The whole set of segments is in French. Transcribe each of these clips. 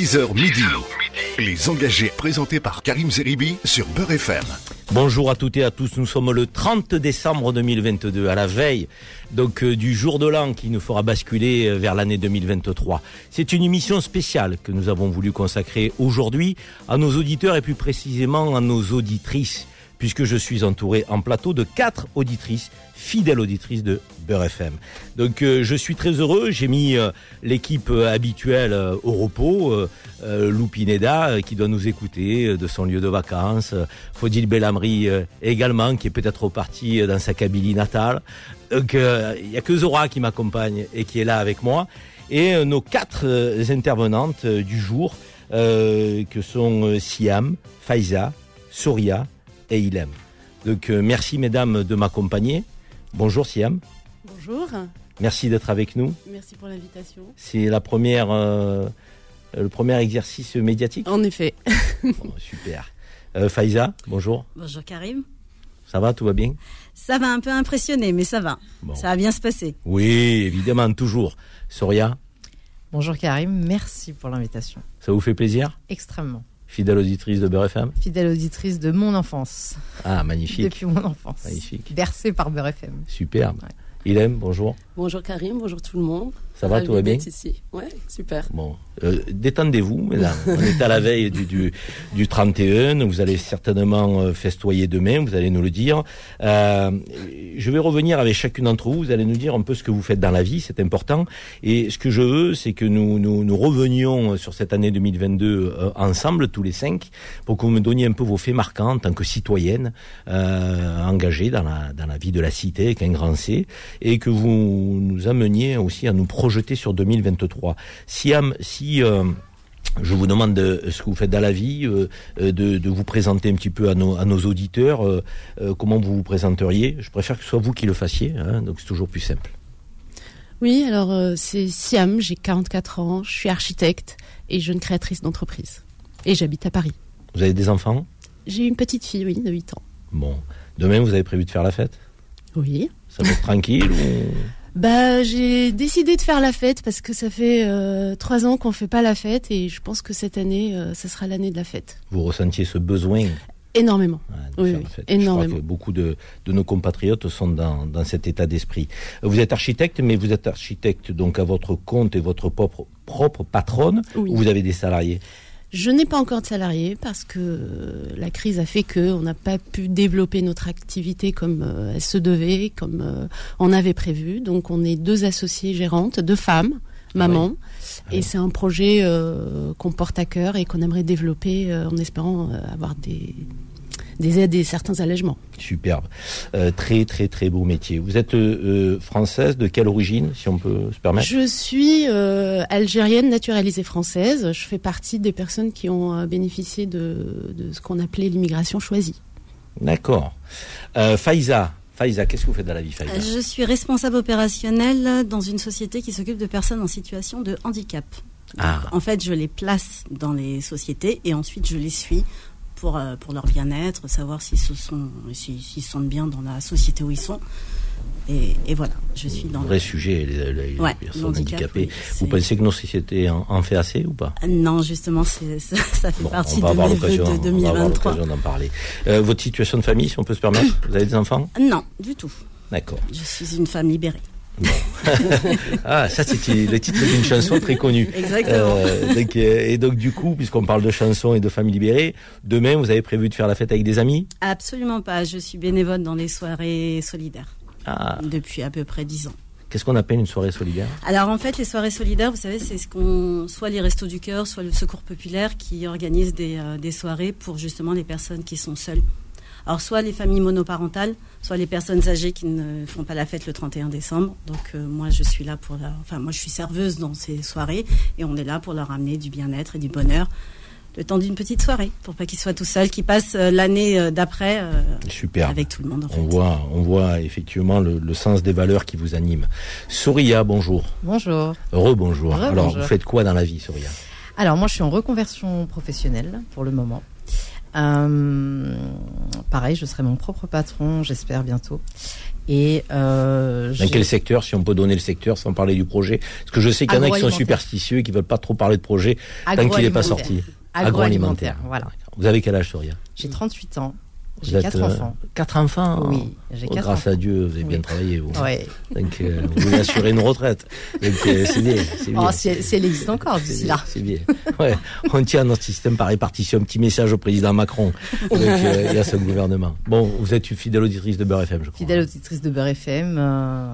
10h midi. Les engagés présentés par Karim Zeribi sur Beurre FM. Bonjour à toutes et à tous, nous sommes le 30 décembre 2022, à la veille donc euh, du jour de l'an qui nous fera basculer euh, vers l'année 2023. C'est une émission spéciale que nous avons voulu consacrer aujourd'hui à nos auditeurs et plus précisément à nos auditrices puisque je suis entouré en plateau de quatre auditrices, fidèles auditrices de Beurre FM. Donc euh, je suis très heureux, j'ai mis euh, l'équipe euh, habituelle au repos, Lou Pineda qui doit nous écouter de son lieu de vacances, Fodil Bellamri également qui est peut-être reparti dans sa Kabylie natale. Donc il y a que Zora qui m'accompagne et qui est là avec moi. Et nos quatre intervenantes du jour, que sont Siam, Faiza, Soria et il aime. Donc euh, merci mesdames de m'accompagner. Bonjour Siam. Bonjour. Merci d'être avec nous. Merci pour l'invitation. C'est la première, euh, le premier exercice médiatique? En effet. super. Euh, Faiza, bonjour. Bonjour Karim. Ça va, tout va bien? Ça va un peu impressionné, mais ça va. Ça va bien se passer. Oui, évidemment, toujours. Soria? Bonjour Karim, merci pour l'invitation. Ça vous fait plaisir? Extrêmement. Fidèle auditrice de Beurre FM Fidèle auditrice de mon enfance. Ah, magnifique. Depuis mon enfance. Magnifique. Bercée par Beurre FM. Superbe. Il aime, bonjour. Bonjour Karim, bonjour tout le monde. Ça va, tout va bien ici. Ouais, super. Bon, euh, détendez-vous, mesdames. On est à la veille du, du, du 31. Vous allez certainement euh, festoyer demain, vous allez nous le dire. Euh, je vais revenir avec chacune d'entre vous. Vous allez nous dire un peu ce que vous faites dans la vie, c'est important. Et ce que je veux, c'est que nous, nous, nous, revenions sur cette année 2022 euh, ensemble, tous les cinq, pour que vous me donniez un peu vos faits marquants en tant que citoyenne euh, engagée dans la, dans la vie de la cité, avec un grand C, et que vous nous ameniez aussi à nous projeter jeter sur 2023. Si, si euh, je vous demande de, ce que vous faites dans la vie, euh, euh, de, vous présenter un petit peu à nos, à nos auditeurs, comment vous vous présenteriez? Je préfère que ce soit vous qui le fassiez, hein, donc c'est toujours plus simple. Oui, alors c'est Siam, j'ai 44 ans, je suis architecte et jeune créatrice d'entreprise. Et j'habite à Paris. Vous avez des enfants? J'ai une petite fille, oui, de 8 ans. Bon. Demain, vous avez prévu de faire la fête? Oui. Ça va être tranquille ou... Bah, j'ai décidé de faire la fête parce que ça fait euh, trois ans qu'on fait pas la fête et je pense que cette année, euh, ça sera l'année de la fête. Vous ressentiez ce besoin? Énormément. oui, énormément. Je crois que beaucoup de, de nos compatriotes sont dans, dans cet état d'esprit. Vous êtes architecte, mais vous êtes architecte donc à votre compte et votre propre, propre patronne, ou vous avez des salariés? Je n'ai pas encore de salariés parce que la crise a fait que on n'a pas pu développer notre activité comme euh, elle se devait, comme euh, on avait prévu. Donc on est deux associées gérantes, deux femmes, maman. Ah et c'est un projet euh, qu'on porte à cœur et qu'on aimerait développer en espérant avoir des, des aides et certains allègements. Superbe. Euh, très, très, très beau métier. Vous êtes euh, euh, française, de quelle origine, si on peut se permettre? Je suis algérienne naturalisée française. Je fais partie des personnes qui ont bénéficié de, de ce qu'on appelait l'immigration choisie. D'accord. Faïza, Faïza, qu'est-ce que vous faites dans la vie, Faïza Je suis responsable opérationnel dans une société qui s'occupe de personnes en situation de handicap. Ah. En fait, je les place dans les sociétés et ensuite je les suis pour, euh, pour leur bien-être, savoir s'ils se, sont, s'ils se sentent bien dans la société où ils sont. Et, et voilà, je suis dans vrai sujet, les, les personnes handicapées. Vous pensez que nos sociétés en, en, fait assez ou pas? Non, justement, c'est, ça, ça, fait partie de mes de 2023. On va avoir l'occasion d'en parler. Euh, votre situation de famille, si on peut se permettre? Vous avez des enfants? Non, du tout. D'accord. Je suis une femme libérée. ah, ça c'était le titre d'une chanson très connue. Exactement. Euh, euh, et donc du coup, puisqu'on parle de chansons et de famille libérée, demain vous avez prévu de faire la fête avec des amis? Absolument pas. Je suis bénévole dans les soirées solidaires ah. depuis à peu près dix ans. Qu'est-ce qu'on appelle une soirée solidaire? Alors en fait, les soirées solidaires, vous savez, c'est ce qu'on, soit les restos du cœur, soit le Secours populaire qui organisent des, euh, des soirées pour justement les personnes qui sont seules alors soit les familles monoparentales, soit les personnes âgées qui ne font pas la fête le 31 décembre. Donc euh, moi je suis là pour la... enfin moi je suis serveuse dans ces soirées et on est là pour leur amener du bien-être et du bonheur le temps d'une petite soirée pour pas qu'ils soient tout seuls, qu'ils passent euh, l'année euh, d'après avec tout le monde. On voit, on voit effectivement le, sens des valeurs qui vous animent. Soria, bonjour. Bonjour. Heureux bonjour. Alors vous faites quoi dans la vie, Soria Alors moi je suis en reconversion professionnelle pour le moment. Euh, pareil, je serai mon propre patron, j'espère bientôt. Et euh, Dans quel secteur, si on peut donner le secteur sans parler du projet? Parce que je sais qu'il y en a qui sont superstitieux et qui veulent pas trop parler de projet tant qu'il n'est pas sorti. Agroalimentaire, voilà. Vous avez quel âge, Soria? J'ai 38 ans, j'ai êtes, quatre euh, enfants. Quatre enfants Oui, j'ai Oh, quatre Grâce enfants. à Dieu, vous avez bien Oui. travaillé, vous. Ouais. Donc, euh, vous assurez une retraite. Euh, c'est bien. C'est bien. Oh, existe encore d'ici là. C'est bien. Ouais. On tient à notre système par répartition. Un petit message au président Macron donc, euh, et à son gouvernement. Bon, vous êtes une fidèle auditrice de Beurre FM, je crois. Fidèle auditrice de Beurre FM, euh,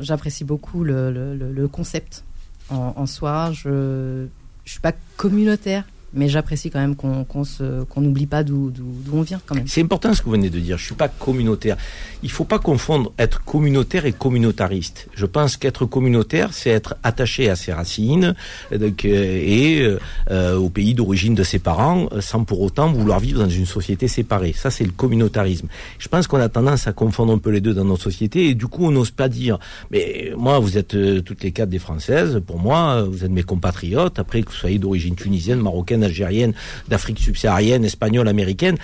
j'apprécie beaucoup le, le- le- le concept en, en soi. Je je suis pas communautaire, mais j'apprécie quand même qu'on se qu'on n'oublie pas d'où on vient quand même. C'est important ce que vous venez de dire. Je suis pas communautaire. Il faut pas confondre être communautaire et communautariste. Je pense qu'être communautaire, c'est être attaché à ses racines euh, donc, euh, et euh, au pays d'origine de ses parents, sans pour autant vouloir vivre dans une société séparée. Ça, c'est le communautarisme. Je pense qu'on a tendance à confondre un peu les deux dans notre société et du coup, on n'ose pas dire. Mais moi, vous êtes toutes les quatre des Françaises. Pour moi, vous êtes mes compatriotes. Après que vous soyez d'origine tunisienne, marocaine, algérienne, d'Afrique subsaharienne, espagnole, américaine,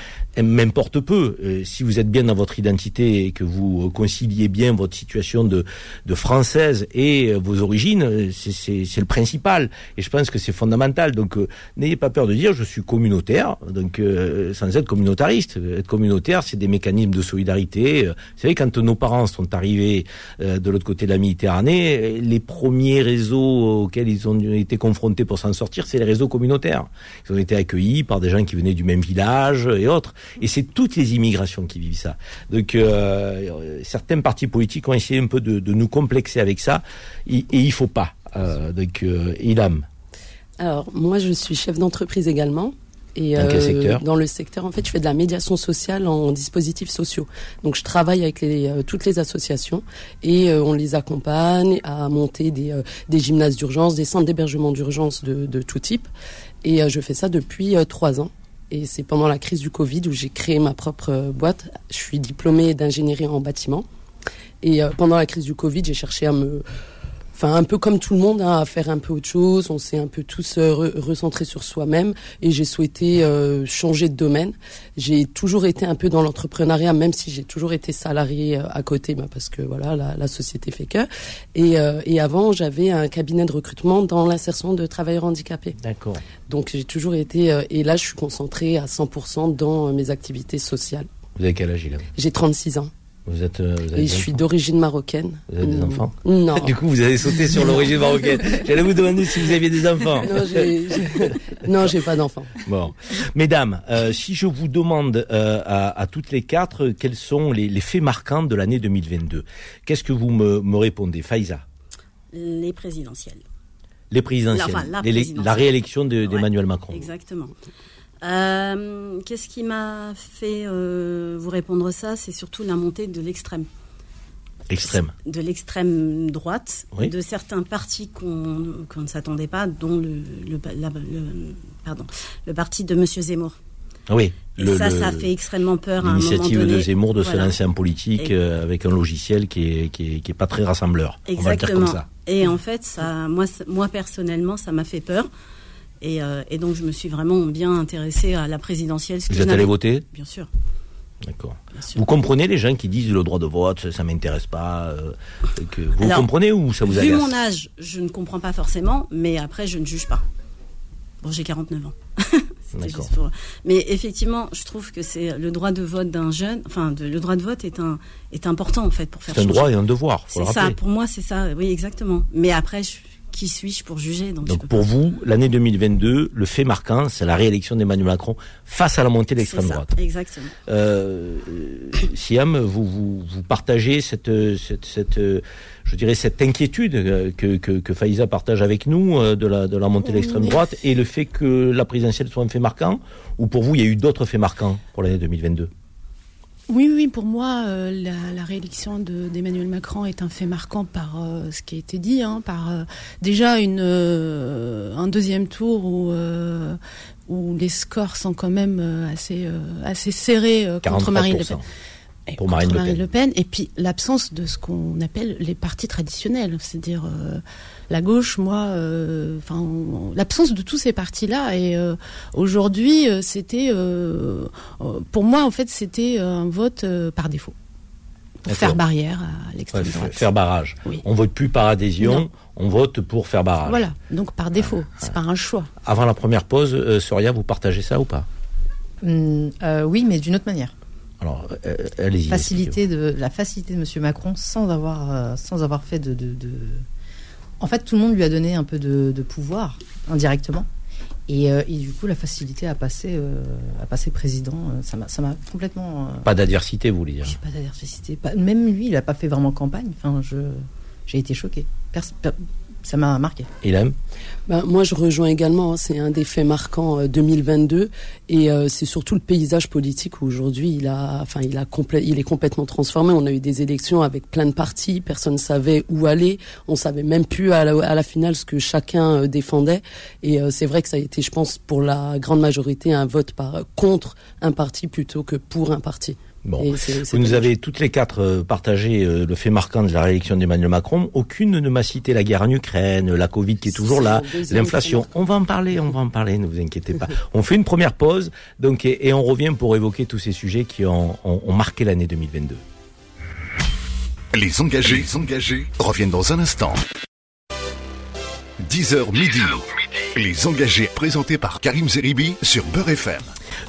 m'importe peu. Euh, si vous êtes bien dans votre identité et que vous euh, conciliez bien votre situation de, de française et euh, vos origines, euh, c'est- le principal. Et je pense que c'est fondamental. Donc, euh, n'ayez pas peur de dire je suis communautaire, donc euh, sans être communautariste. Être communautaire, c'est des mécanismes de solidarité. Vous savez, quand nos parents sont arrivés de l'autre côté de la Méditerranée, les premiers réseaux auxquels ils ont été confrontés pour s'en sortir, c'est les réseaux communautaires. Ils ont été accueillis par des gens qui venaient du même village et autres. Et c'est toutes les immigrations qui vivent ça. Donc, euh, certains partis politiques ont essayé un peu de, de nous complexer avec ça, et, et il faut pas. Euh, donc, euh, Ilham, Alors, moi, je suis chef d'entreprise également. Et Dans quel secteur Dans le secteur, en fait, je fais de la médiation sociale en dispositifs sociaux. Donc, je travaille avec les, euh, toutes les associations et euh, on les accompagne à monter des, euh, des gymnases d'urgence, des centres d'hébergement d'urgence de, de tout type. Et euh, je fais ça depuis euh, trois ans. Et c'est pendant la crise du Covid où j'ai créé ma propre euh, boîte. Je suis diplômée d'ingénierie en bâtiment. Et euh, pendant la crise du Covid, j'ai cherché à me enfin un peu comme tout le monde, hein, à faire un peu autre chose. On s'est un peu tous euh, re- recentrés sur soi-même et j'ai souhaité euh, changer de domaine. J'ai toujours été un peu dans l'entrepreneuriat, même si j'ai toujours été salarié euh, à côté, bah, parce que voilà, la, la société fait que. Et, euh, et avant, j'avais un cabinet de recrutement dans l'insertion de travailleurs handicapés. d'accord. Donc j'ai toujours été euh, et là, je suis concentrée à 100% dans euh, mes activités sociales. Vous avez quel âge, J'ai 36 ans Vous êtes, euh, vous avez et je suis enfants d'origine marocaine. Vous avez des Mm, enfants Non. Du coup, vous avez sauté sur l'origine marocaine. J'allais vous demander si vous aviez des enfants. Non, j'ai, j'ai- non, j'ai pas d'enfant. Bon, mesdames, euh, si je vous demande euh, à, à toutes les quatre quels sont les, les faits marquants de l'année 2022, qu'est-ce que vous me, me répondez, Faïza Les présidentielles. Les présidentielles, La- enfin, la les- les- présidentielle. la réélection de- Ouais, d'Emmanuel Macron. Exactement. Euh, Qu'est-ce qui m'a fait euh, vous répondre ça? C'est surtout la montée de l'extrême. Extrême. De l'extrême droite, Oui. de certains partis qu'on ne s'attendait pas, dont le, le, la- le- pardon, le parti de Monsieur Zemmour. Ah Oui. Et ça, ça fait extrêmement peur à un moment L'initiative de Zemmour de se Voilà. lancer en politique euh, avec un logiciel qui est, qui est, qui est pas très rassembleur. On va le dire Exactement. comme ça. Et en fait, ça, moi, moi personnellement, ça m'a fait peur. Et, euh, et donc, je me suis vraiment bien intéressée à la présidentielle. ce Vous êtes allé voter? Bien sûr. D'accord. Vous comprenez les gens qui disent le droit de vote, ça, ça m'intéresse pas. euh, que vous Alors, comprenez ou ça vous Vu agace? mon âge, je ne comprends pas forcément, mais après, je ne juge pas. Bon, j'ai 49 ans. Juste pour- Mais effectivement, je trouve que c'est le droit de vote d'un jeune. Enfin, de- le droit de vote est un est important en fait pour faire. C'est un droit et un devoir. C'est ça. Pour moi, c'est ça. Oui, exactement. Mais après, je- qui suis-je pour juger Donc, pour pas- vous, l'année 2022, le fait marquant, c'est la réélection d'Emmanuel Macron face à la montée de l'extrême droite. Exactement. Euh, euh, Siam, vous, vous, vous partagez cette, cette, cette, je dirais cette inquiétude euh, que, que, que Faïza partage avec nous euh, de la, de la montée de l'extrême droite et le fait que la présidentielle soit un fait marquant? Ou pour vous, il y a eu d'autres faits marquants pour l'année 2022 Oui, oui, pour moi, euh, la, la réélection de- d'Emmanuel Macron est un fait marquant par euh, ce qui a été dit, hein, par euh, déjà une, un deuxième tour où, les scores sont quand même assez, assez serrés contre Marine Le Pen. 43%. pour Marine, Le, Pen. Et puis l'absence de ce qu'on appelle les partis traditionnels, c'est-à-dire euh, la gauche, moi, euh, enfin l'absence de tous ces partis-là. Et euh, aujourd'hui, c'était, pour moi, en fait, c'était un vote par défaut. Pour faire barrière à l'extrême droite. Faire barrage. Oui. On vote plus par adhésion, on vote pour faire barrage. Voilà, donc par défaut, c'est pas un choix. Avant la première pause, Soria, vous partagez ça ou pas? Hum, Oui, mais d'une autre manière. Alors, euh, allez-y. Facilité de, la facilité de M. Macron sans avoir, euh, sans avoir fait de, En fait, tout le monde lui a donné un peu de, pouvoir, indirectement. Euh, et, du coup, la facilité à passer, à passer président, ça m'a complètement. Pas d'adversité, vous voulez dire Pas d'adversité. Même lui, il n'a pas fait vraiment campagne. Enfin, j'ai été choqué ça m'a marqué. Ilham ben, Moi, je rejoins également. Hein, c'est un des faits marquants 2022. Euh, et euh, c'est surtout le paysage politique où aujourd'hui, il, a, enfin, il, a il est complètement transformé. On a eu des élections avec plein de partis. Personne ne savait où aller. On savait même plus à la, finale ce que chacun euh, défendait. Et c'est vrai que ça a été, je pense, pour la grande majorité, un vote par, contre un parti plutôt que pour un parti. Bon, vous nous avez toutes les quatre euh, partagé euh, le fait marquant de la réélection d'Emmanuel Macron. Aucune ne m'a cité la guerre en Ukraine, la Covid qui est toujours là, l'inflation. On va en parler, on va en parler, ne vous inquiétez pas. on fait une première pause, donc et, on revient pour évoquer tous ces sujets qui ont, ont, marqué l'année 2022. Les engagés, les engagés reviennent dans un instant. 10h midi. Les engagés présentés par Karim Zeribi sur Beurre FM.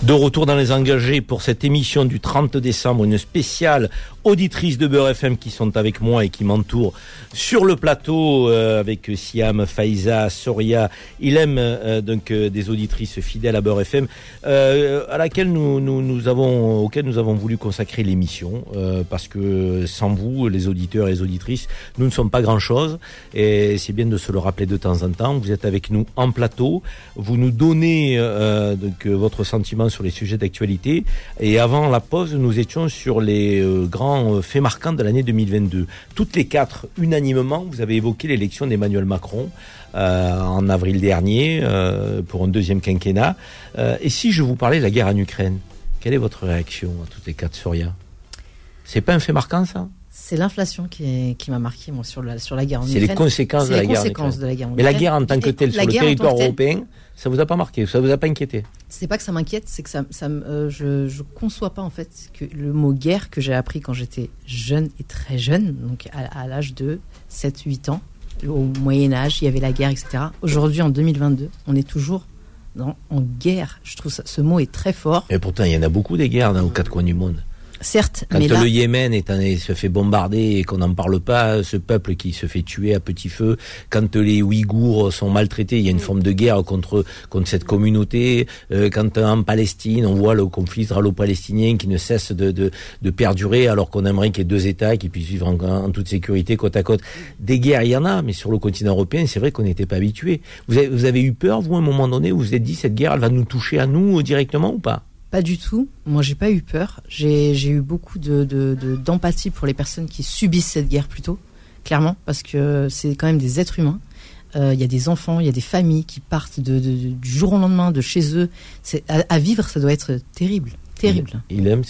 De retour dans les engagés pour cette émission du 30 décembre, une spéciale auditrices de Beurre FM qui sont avec moi et qui m'entourent sur le plateau euh, avec Siam, Faiza, Soria, Ilem, euh, donc euh, des auditrices fidèles à Beurre FM, à laquelle nous, avons, auquel nous avons voulu consacrer l'émission parce que sans vous, les auditeurs et les auditrices, nous ne sommes pas grand chose et c'est bien de se le rappeler de temps en temps. Vous êtes avec nous en plateau, vous nous donnez donc votre sentiment sur les sujets d'actualité et avant la pause, nous étions sur les grands euh, fait marquant de l'année 2022. Toutes les quatre, unanimement, vous avez évoqué l'élection d'Emmanuel Macron euh, en avril dernier euh, pour un deuxième quinquennat. et si je vous parlais de la guerre en Ukraine, quelle est votre réaction à toutes les quatre, Soria? C'est pas un fait marquant, ça? C'est l'inflation qui, qui m'a marqué moi, sur, la, sur la guerre en Ukraine. C'est les conséquences, de la, guerre de la guerre Mais la guerre en tant que telle sur le territoire européen, ça vous a pas marqué, ça vous a pas inquiété C'est pas que ça m'inquiète, c'est que ça, ça euh, je, je conçois pas en fait que le mot guerre que j'ai appris quand j'étais jeune et très jeune, donc à, l'âge de 7-8 ans, au Moyen Âge, il y avait la guerre, etc. Aujourd'hui, en 2022, on est toujours dans, en guerre. Je trouve ça, ce mot est très fort. Et pourtant, il y en a beaucoup des guerres dans, aux quatre coins du monde. Certes, quand le Yémen est se fait bombarder et qu'on n'en parle pas, ce peuple qui se fait tuer à petit feu, quand les Ouïghours sont maltraités, il y a une mm. forme de guerre contre contre cette communauté. Euh, quand en Palestine, on voit le conflit israélo-palestinien qui ne cesse de, de, de perdurer, alors qu'on aimerait qu'il y ait deux États qui puissent vivre en, toute sécurité côte à côte. Des guerres, il y en a, mais sur le continent européen, c'est vrai qu'on n'était pas habitué. Vous avez, vous avez eu peur, vous, à un moment donné, où vous vous êtes dit cette guerre, elle va nous toucher à nous directement ou pas? Pas du tout. Moi, j'ai pas eu peur. J'ai eu beaucoup d'empathie de, pour les personnes qui subissent cette guerre plutôt, clairement, parce que c'est quand même des êtres humains. Euh, il y a des enfants, il y a des familles qui partent du jour au lendemain de chez eux. À, vivre, ça doit être terrible. Il, aime,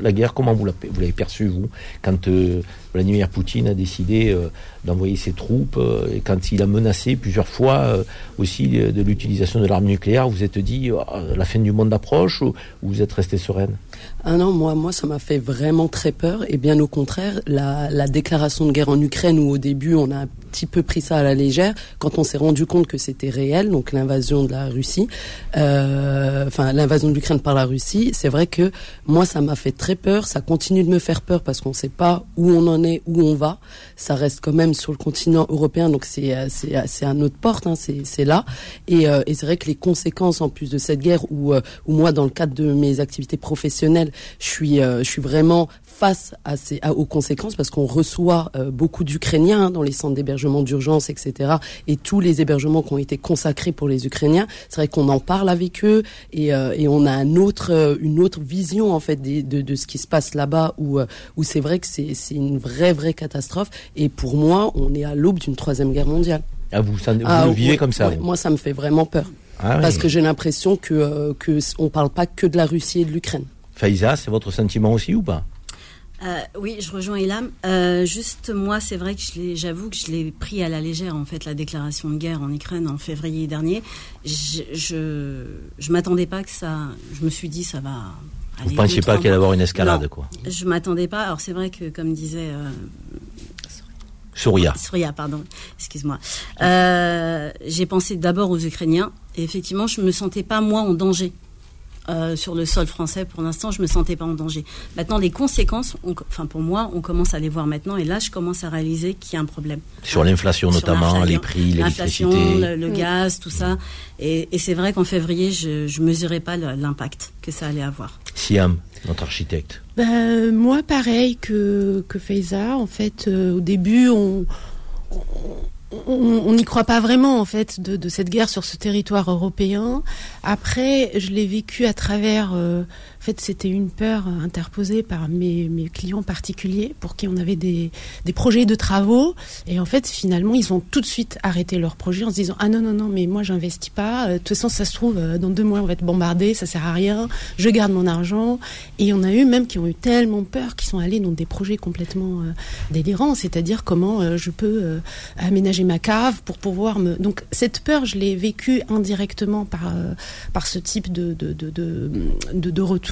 la guerre. Comment vous l'avez perçue, vous, quand euh, Vladimir Poutine a décidé euh, d'envoyer ses troupes euh, et quand il a menacé plusieurs fois aussi de l'utilisation de l'arme nucléaire, vous êtes dit oh, la fin du monde approche ou, vous êtes resté sereine? Ah non, moi, moi, ça m'a fait vraiment très peur. Et bien au contraire, la, la déclaration de guerre en Ukraine, où au début on a petit peu pris ça à la légère quand on s'est rendu compte que c'était réel, donc l'invasion de la Russie, euh, enfin l'invasion de l'Ukraine par la Russie. C'est vrai que moi ça m'a fait très peur, ça continue de me faire peur parce qu'on ne sait pas où on en est, où on va. Ça reste quand même sur le continent européen, donc c'est c'est à notre porte, hein, c'est c'est là. Et, euh, et c'est vrai que les conséquences en plus de cette guerre, où euh, où moi dans le cadre de mes activités professionnelles, je suis je suis vraiment face à ces, aux conséquences parce qu'on reçoit euh, beaucoup d'Ukrainiens hein, dans les centres d'hébergement d'urgence, etc. Et tous les hébergements qui ont été consacrés pour les Ukrainiens, c'est vrai qu'on en parle avec eux et, euh, et on a un autre, euh, une autre vision en fait de, de, de ce qui se passe là-bas où, où c'est vrai que c'est une vraie vraie catastrophe. Et pour moi, on est à l'aube d'une troisième guerre mondiale. Ah, vous, vous ah, le vivez comme ça Moi, ça me fait vraiment peur. Ah parce que j'ai l'impression que, que on parle pas que de la Russie et de l'Ukraine. Faïza, c'est votre sentiment aussi ou pas Euh, oui, je rejoins Elam. Euh, juste moi, c'est vrai que j'avoue que je l'ai pris à la légère en fait la déclaration de guerre en Ukraine en février dernier. Je je, je m'attendais pas que ça. Je me suis dit ça va. Vous ne pensiez pas qu'il allait y avoir une escalade quoi? Je m'attendais pas. Alors c'est vrai que comme disait. Euh, Souria. Souria, pardon. Excuse-moi. Euh, j'ai pensé d'abord aux Ukrainiens et effectivement, je me sentais pas moi en danger euh, sur le sol français. Pour l'instant, je me sentais pas en danger. Maintenant, les conséquences, enfin pour moi, on commence à les voir maintenant, et là, je commence à réaliser qu'il y a un problème. Sur l'inflation notamment, les prix, l'électricité, le, le gaz, tout ça. Et, et c'est vrai qu'en février, je, je mesurais pas l'impact que ça allait avoir. Siam, notre architecte. Ben, moi, pareil que que Faiza. En fait, euh, au début, on on n'y croit pas vraiment en fait de, cette guerre sur ce territoire européen. Après, je l'ai vécu à travers. Euh, en fait, c'était une peur interposée par mes, clients particuliers pour qui on avait des, projets de travaux. Et en fait, finalement, ils ont tout de suite arrêté leur projet en se disant ah non non non mais moi j'investis pas. Euh, de toute façon, ça se trouve euh, dans deux mois on va être bombardé, ça sert à rien. Je garde mon argent. Et on a eu même qui ont eu tellement peur qu'ils sont allés dans des projets complètement délirants, c'est-à-dire comment je peux aménager ma cave pour pouvoir me. Donc cette peur, je l'ai vécue indirectement par euh, par ce type de, de, de, de retour.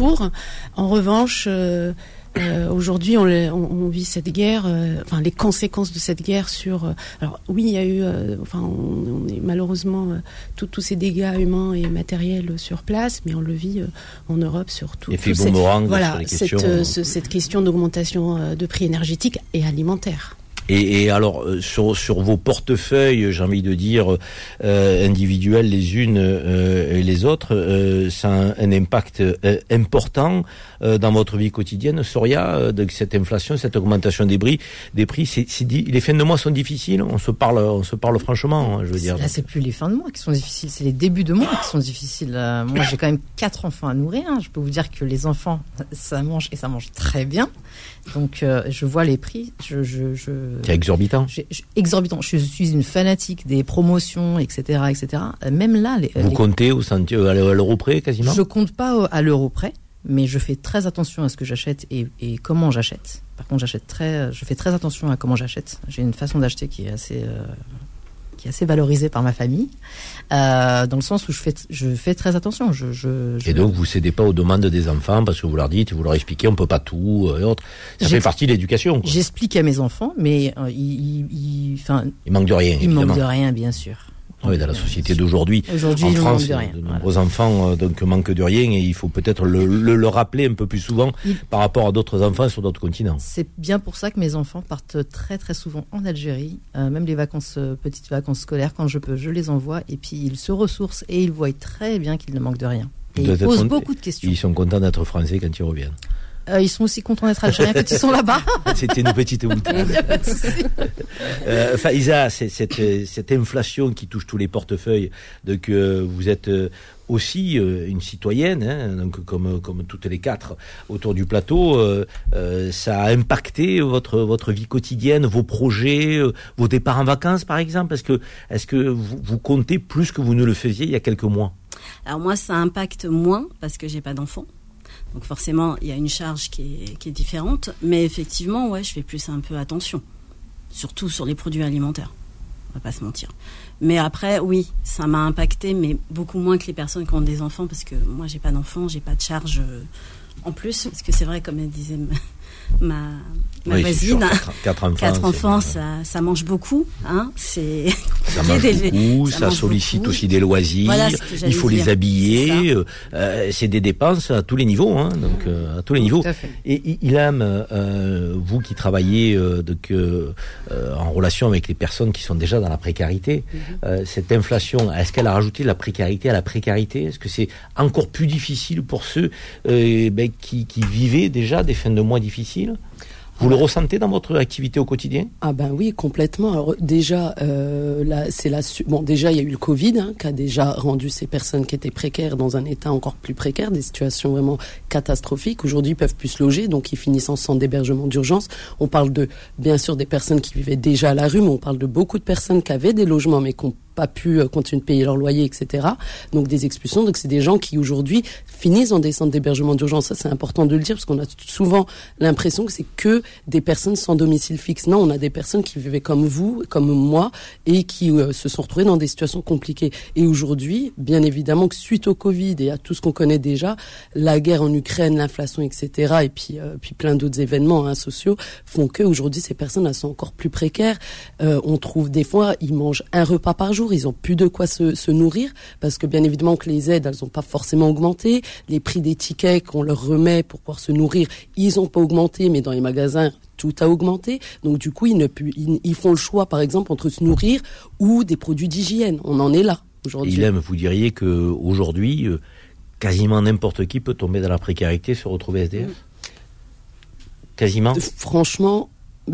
En revanche. Euh, euh, Aujourd'hui, on, on, vit cette guerre, enfin les conséquences de cette guerre sur. alors oui, il y a eu, enfin, on, est malheureusement tous ces dégâts humains et matériels sur place, mais on le vit en Europe surtout. Effet voilà, cette, cette question d'augmentation de prix énergétiques et alimentaires. Et, et alors euh, sur, sur vos portefeuilles, j'ai envie de dire euh, individuels les unes euh, et les autres, euh, ça a un, un impact euh, important dans votre vie quotidienne. Soria, de cette inflation, cette augmentation des prix, des prix, c'est, les fins de mois sont difficiles. On se parle, on se parle franchement, hein, je veux dire. C'est plus les fins de mois qui sont difficiles, c'est les débuts de mois qui sont difficiles. moi, j'ai quand même quatre enfants à nourrir. Hein. Je peux vous dire que les enfants, ça mange et ça mange très bien. Donc, je vois les prix. Je, je, je c'est exorbitant. exorbitant. Je suis une fanatique des promotions, etc., etc. Même là, les, vous comptez au à l'euro près quasiment? Je compte pas à l'euro près, mais je fais très attention à ce que j'achète et, et, comment j'achète. Par contre, j'achète très, je fais très attention à comment j'achète. J'ai une façon d'acheter qui est assez euh, qui est assez valorisé par ma famille, euh, dans le sens où je fais, je fais très attention. Je, je, Et donc vous cédez pas aux demandes des enfants parce que vous leur dites, vous leur expliquez, on peut pas tout euh, et autres. Ça fait partie de l'éducation. J'explique à mes enfants, mais euh, ils, ils, enfin, il manque de rien. Il manque de rien, bien sûr. Oui, dans la société d'aujourd'hui, en France, de, rien. de nombreux enfants euh, donc manquent de rien et il faut peut-être le, le, rappeler un peu plus souvent par rapport à d'autres enfants sur d'autres continents. C'est bien pour ça que mes enfants partent très très souvent en Algérie, euh, même les vacances euh, petites vacances scolaires quand je peux, je les envoie et puis ils se ressourcent et ils voient très bien qu'ils ne manquent de rien. Et ils posent beaucoup de questions. Ils sont contents d'être français quand ils reviennent. Euh, ils sont aussi contents d'être algériens quand ils sont là-bas. C'était une petite boutade. euh, Faïza, cette, cette inflation qui touche tous les portefeuilles, donc euh, vous êtes euh, aussi une citoyenne, hein, donc comme comme toutes les quatre autour du plateau, ça a impacté votre votre vie quotidienne, vos projets, vos départs en vacances par exemple? Est-ce que est-ce que vous, vous comptez plus que vous ne le faisiez il y a quelques mois? Alors moi, ça impacte moins parce que j'ai pas d'enfants. Donc forcément, il y a une charge qui est, différente. Mais effectivement, ouais, je fais plus un peu attention. Surtout sur les produits alimentaires. On va pas se mentir. Mais après, oui, ça m'a impacté, mais beaucoup moins que les personnes qui ont des enfants, parce que moi, j'ai pas d'enfants, j'ai pas de charge euh, en plus. Parce que c'est vrai, comme elle disait ma, ma voisine. Quatre, enfants, quatre enfants ça, ça, mange beaucoup. Hein, c'est ça mange beaucoup, ça, sollicite aussi des loisirs. il faut les habiller. Euh, c'est des dépenses à tous les niveaux, hein, donc euh, à tous les niveaux. Et Ilham, euh, vous qui travaillez euh, donc, euh, en relation avec les personnes qui sont déjà dans la précarité, mhm. cette inflation, est-ce qu'elle a rajouté la précarité à la précarité? Est-ce que c'est encore plus difficile pour ceux ben, qui, qui vivaient déjà des fins de mois difficiles? Vous le ressentez dans votre activité au quotidien? Ah ben oui, complètement. Alors déjà, euh, c'est la bon. Déjà, il y a eu le Covid hein, qui a déjà rendu ces personnes qui étaient précaires dans un état encore plus précaire, des situations vraiment catastrophiques. Aujourd'hui, ils peuvent plus se loger, donc ils finissent en centre d'hébergement d'urgence. On parle de, bien sûr, des personnes qui vivaient déjà à la rue, mais on parle de beaucoup de personnes qui avaient des logements mais qui pas pu continuer de payer leur loyer, etc. Donc des expulsions. Donc c'est des gens qui aujourd'hui finissent dans des centres d'hébergement d'urgence. Ça c'est important de le dire parce qu'on a souvent l'impression que c'est que des personnes sans domicile fixe. Non, on a des personnes qui vivaient comme vous, comme moi, et qui se sont retrouvées dans des situations compliquées. Et aujourd'hui, bien évidemment que suite au Covid et à tout ce qu'on connaît déjà, la guerre en Ukraine, l'inflation, etc. Et puis puis plein d'autres événements hein, sociaux font que aujourd'hui ces personnes elles sont encore plus précaires. Euh, on trouve des fois ils mangent un repas par jour, ils ont plus de quoi se, se nourrir parce que bien évidemment que les aides elles ont pas forcément augmenté, les prix des tickets qu'on leur remet pour pouvoir se nourrir, ils ont pas augmenté, mais dans les magasins tout a augmenté. Donc du coup, ils, ne, ils, font le choix, par exemple, entre se nourrir ou des produits d'hygiène. On en est là aujourd'hui. Il aime, vous diriez que aujourd'hui, euh, quasiment n'importe qui peut tomber dans la précarité, se retrouver SDF Quasiment? Franchement,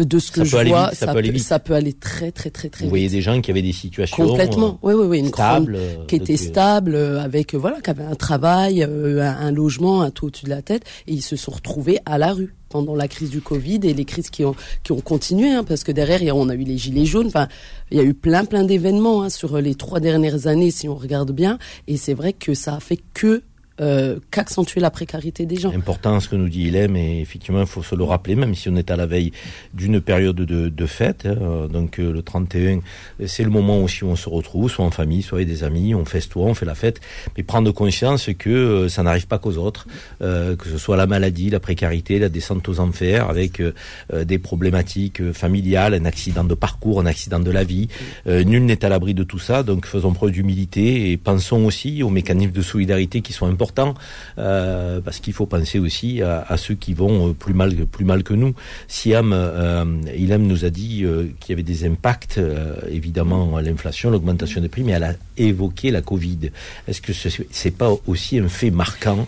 de ce que je vois, ça, peut aller très très très très Vous voyez des gens qui avaient des situations complètement, oui oui oui, une stable, qui était stable, avec voilà, qui avait un travail, un, logement, un toit au-dessus de la tête, et ils se sont retrouvés à la rue pendant la crise du Covid et les crises qui ont qui ont continué, hein, parce que derrière on a eu les gilets jaunes, enfin il y a eu plein plein d'événements hein, sur les trois dernières années si on regarde bien, et c'est vrai que ça a fait que euh, qu'accentuer la précarité des gens. Important ce que nous dit Ilem et effectivement il faut se le rappeler même si on est à la veille d'une période de, de fête hein, donc euh, le 31 c'est le moment aussi où on se retrouve soit en famille soit avec des amis on festoie on fait la fête mais prendre conscience que euh, ça n'arrive pas qu'aux autres euh, que ce soit la maladie la précarité la descente aux enfers avec des problématiques familiales un accident de parcours un accident de la vie nul n'est à l'abri de tout ça donc faisons preuve d'humilité et pensons aussi aux mécanismes de solidarité qui sont importants important euh, parce qu'il faut penser aussi à, ceux qui vont euh, plus mal plus mal que nous. Siam, euh, Ilham nous a dit euh, qu'il y avait des impacts, évidemment l'inflation, l'augmentation des prix, mais elle a évoqué la Covid. Est-ce que ce c'est pas aussi un fait marquant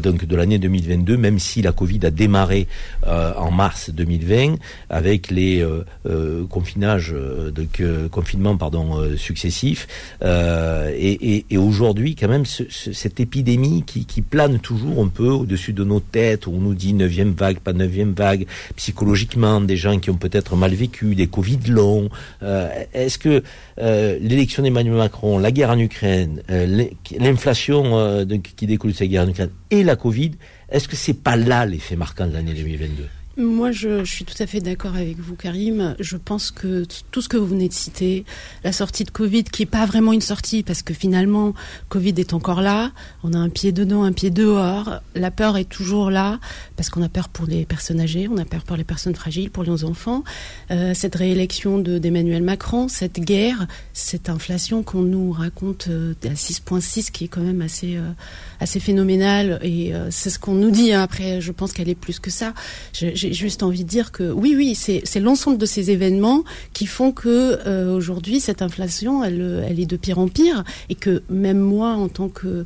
donc de l'année 2022, même si la Covid a démarré en mars 2020 avec les confinages, donc confinements pardon successifs, et, aujourd'hui quand même ce, cette épidémie qui, plane toujours un peu au-dessus de nos têtes, où on nous dit neuvième vague, pas neuvième vague, psychologiquement, des gens qui ont peut-être mal vécu, des Covid longs. Euh, est-ce que euh, l'élection d'Emmanuel Macron, la guerre en Ukraine, euh, l'inflation qui découle de cette guerre en Ukraine et la Covid, est-ce que c'est pas là l'effet marquant de l'année 2022 moi, je, suis tout à fait d'accord avec vous, Karim. Je pense que tout ce que vous venez de citer, la sortie de Covid, qui est pas vraiment une sortie, parce que finalement, Covid est encore là. On a un pied dedans, un pied dehors. La peur est toujours là, parce qu'on a peur pour les personnes âgées, on a peur pour les personnes fragiles, pour les enfants. Euh, cette réélection d'Emmanuel Macron, cette guerre, cette inflation qu'on nous raconte euh, à 6,6, qui est quand même assez, euh, assez phénoménale. Et c'est ce qu'on nous dit. Hein. Après, je pense qu'elle est plus que ça. J'ai j'ai juste envie de dire que oui, oui, c'est l'ensemble de ces événements qui font que euh, aujourd'hui cette inflation, elle, elle est de pire en pire, et que même moi, en tant que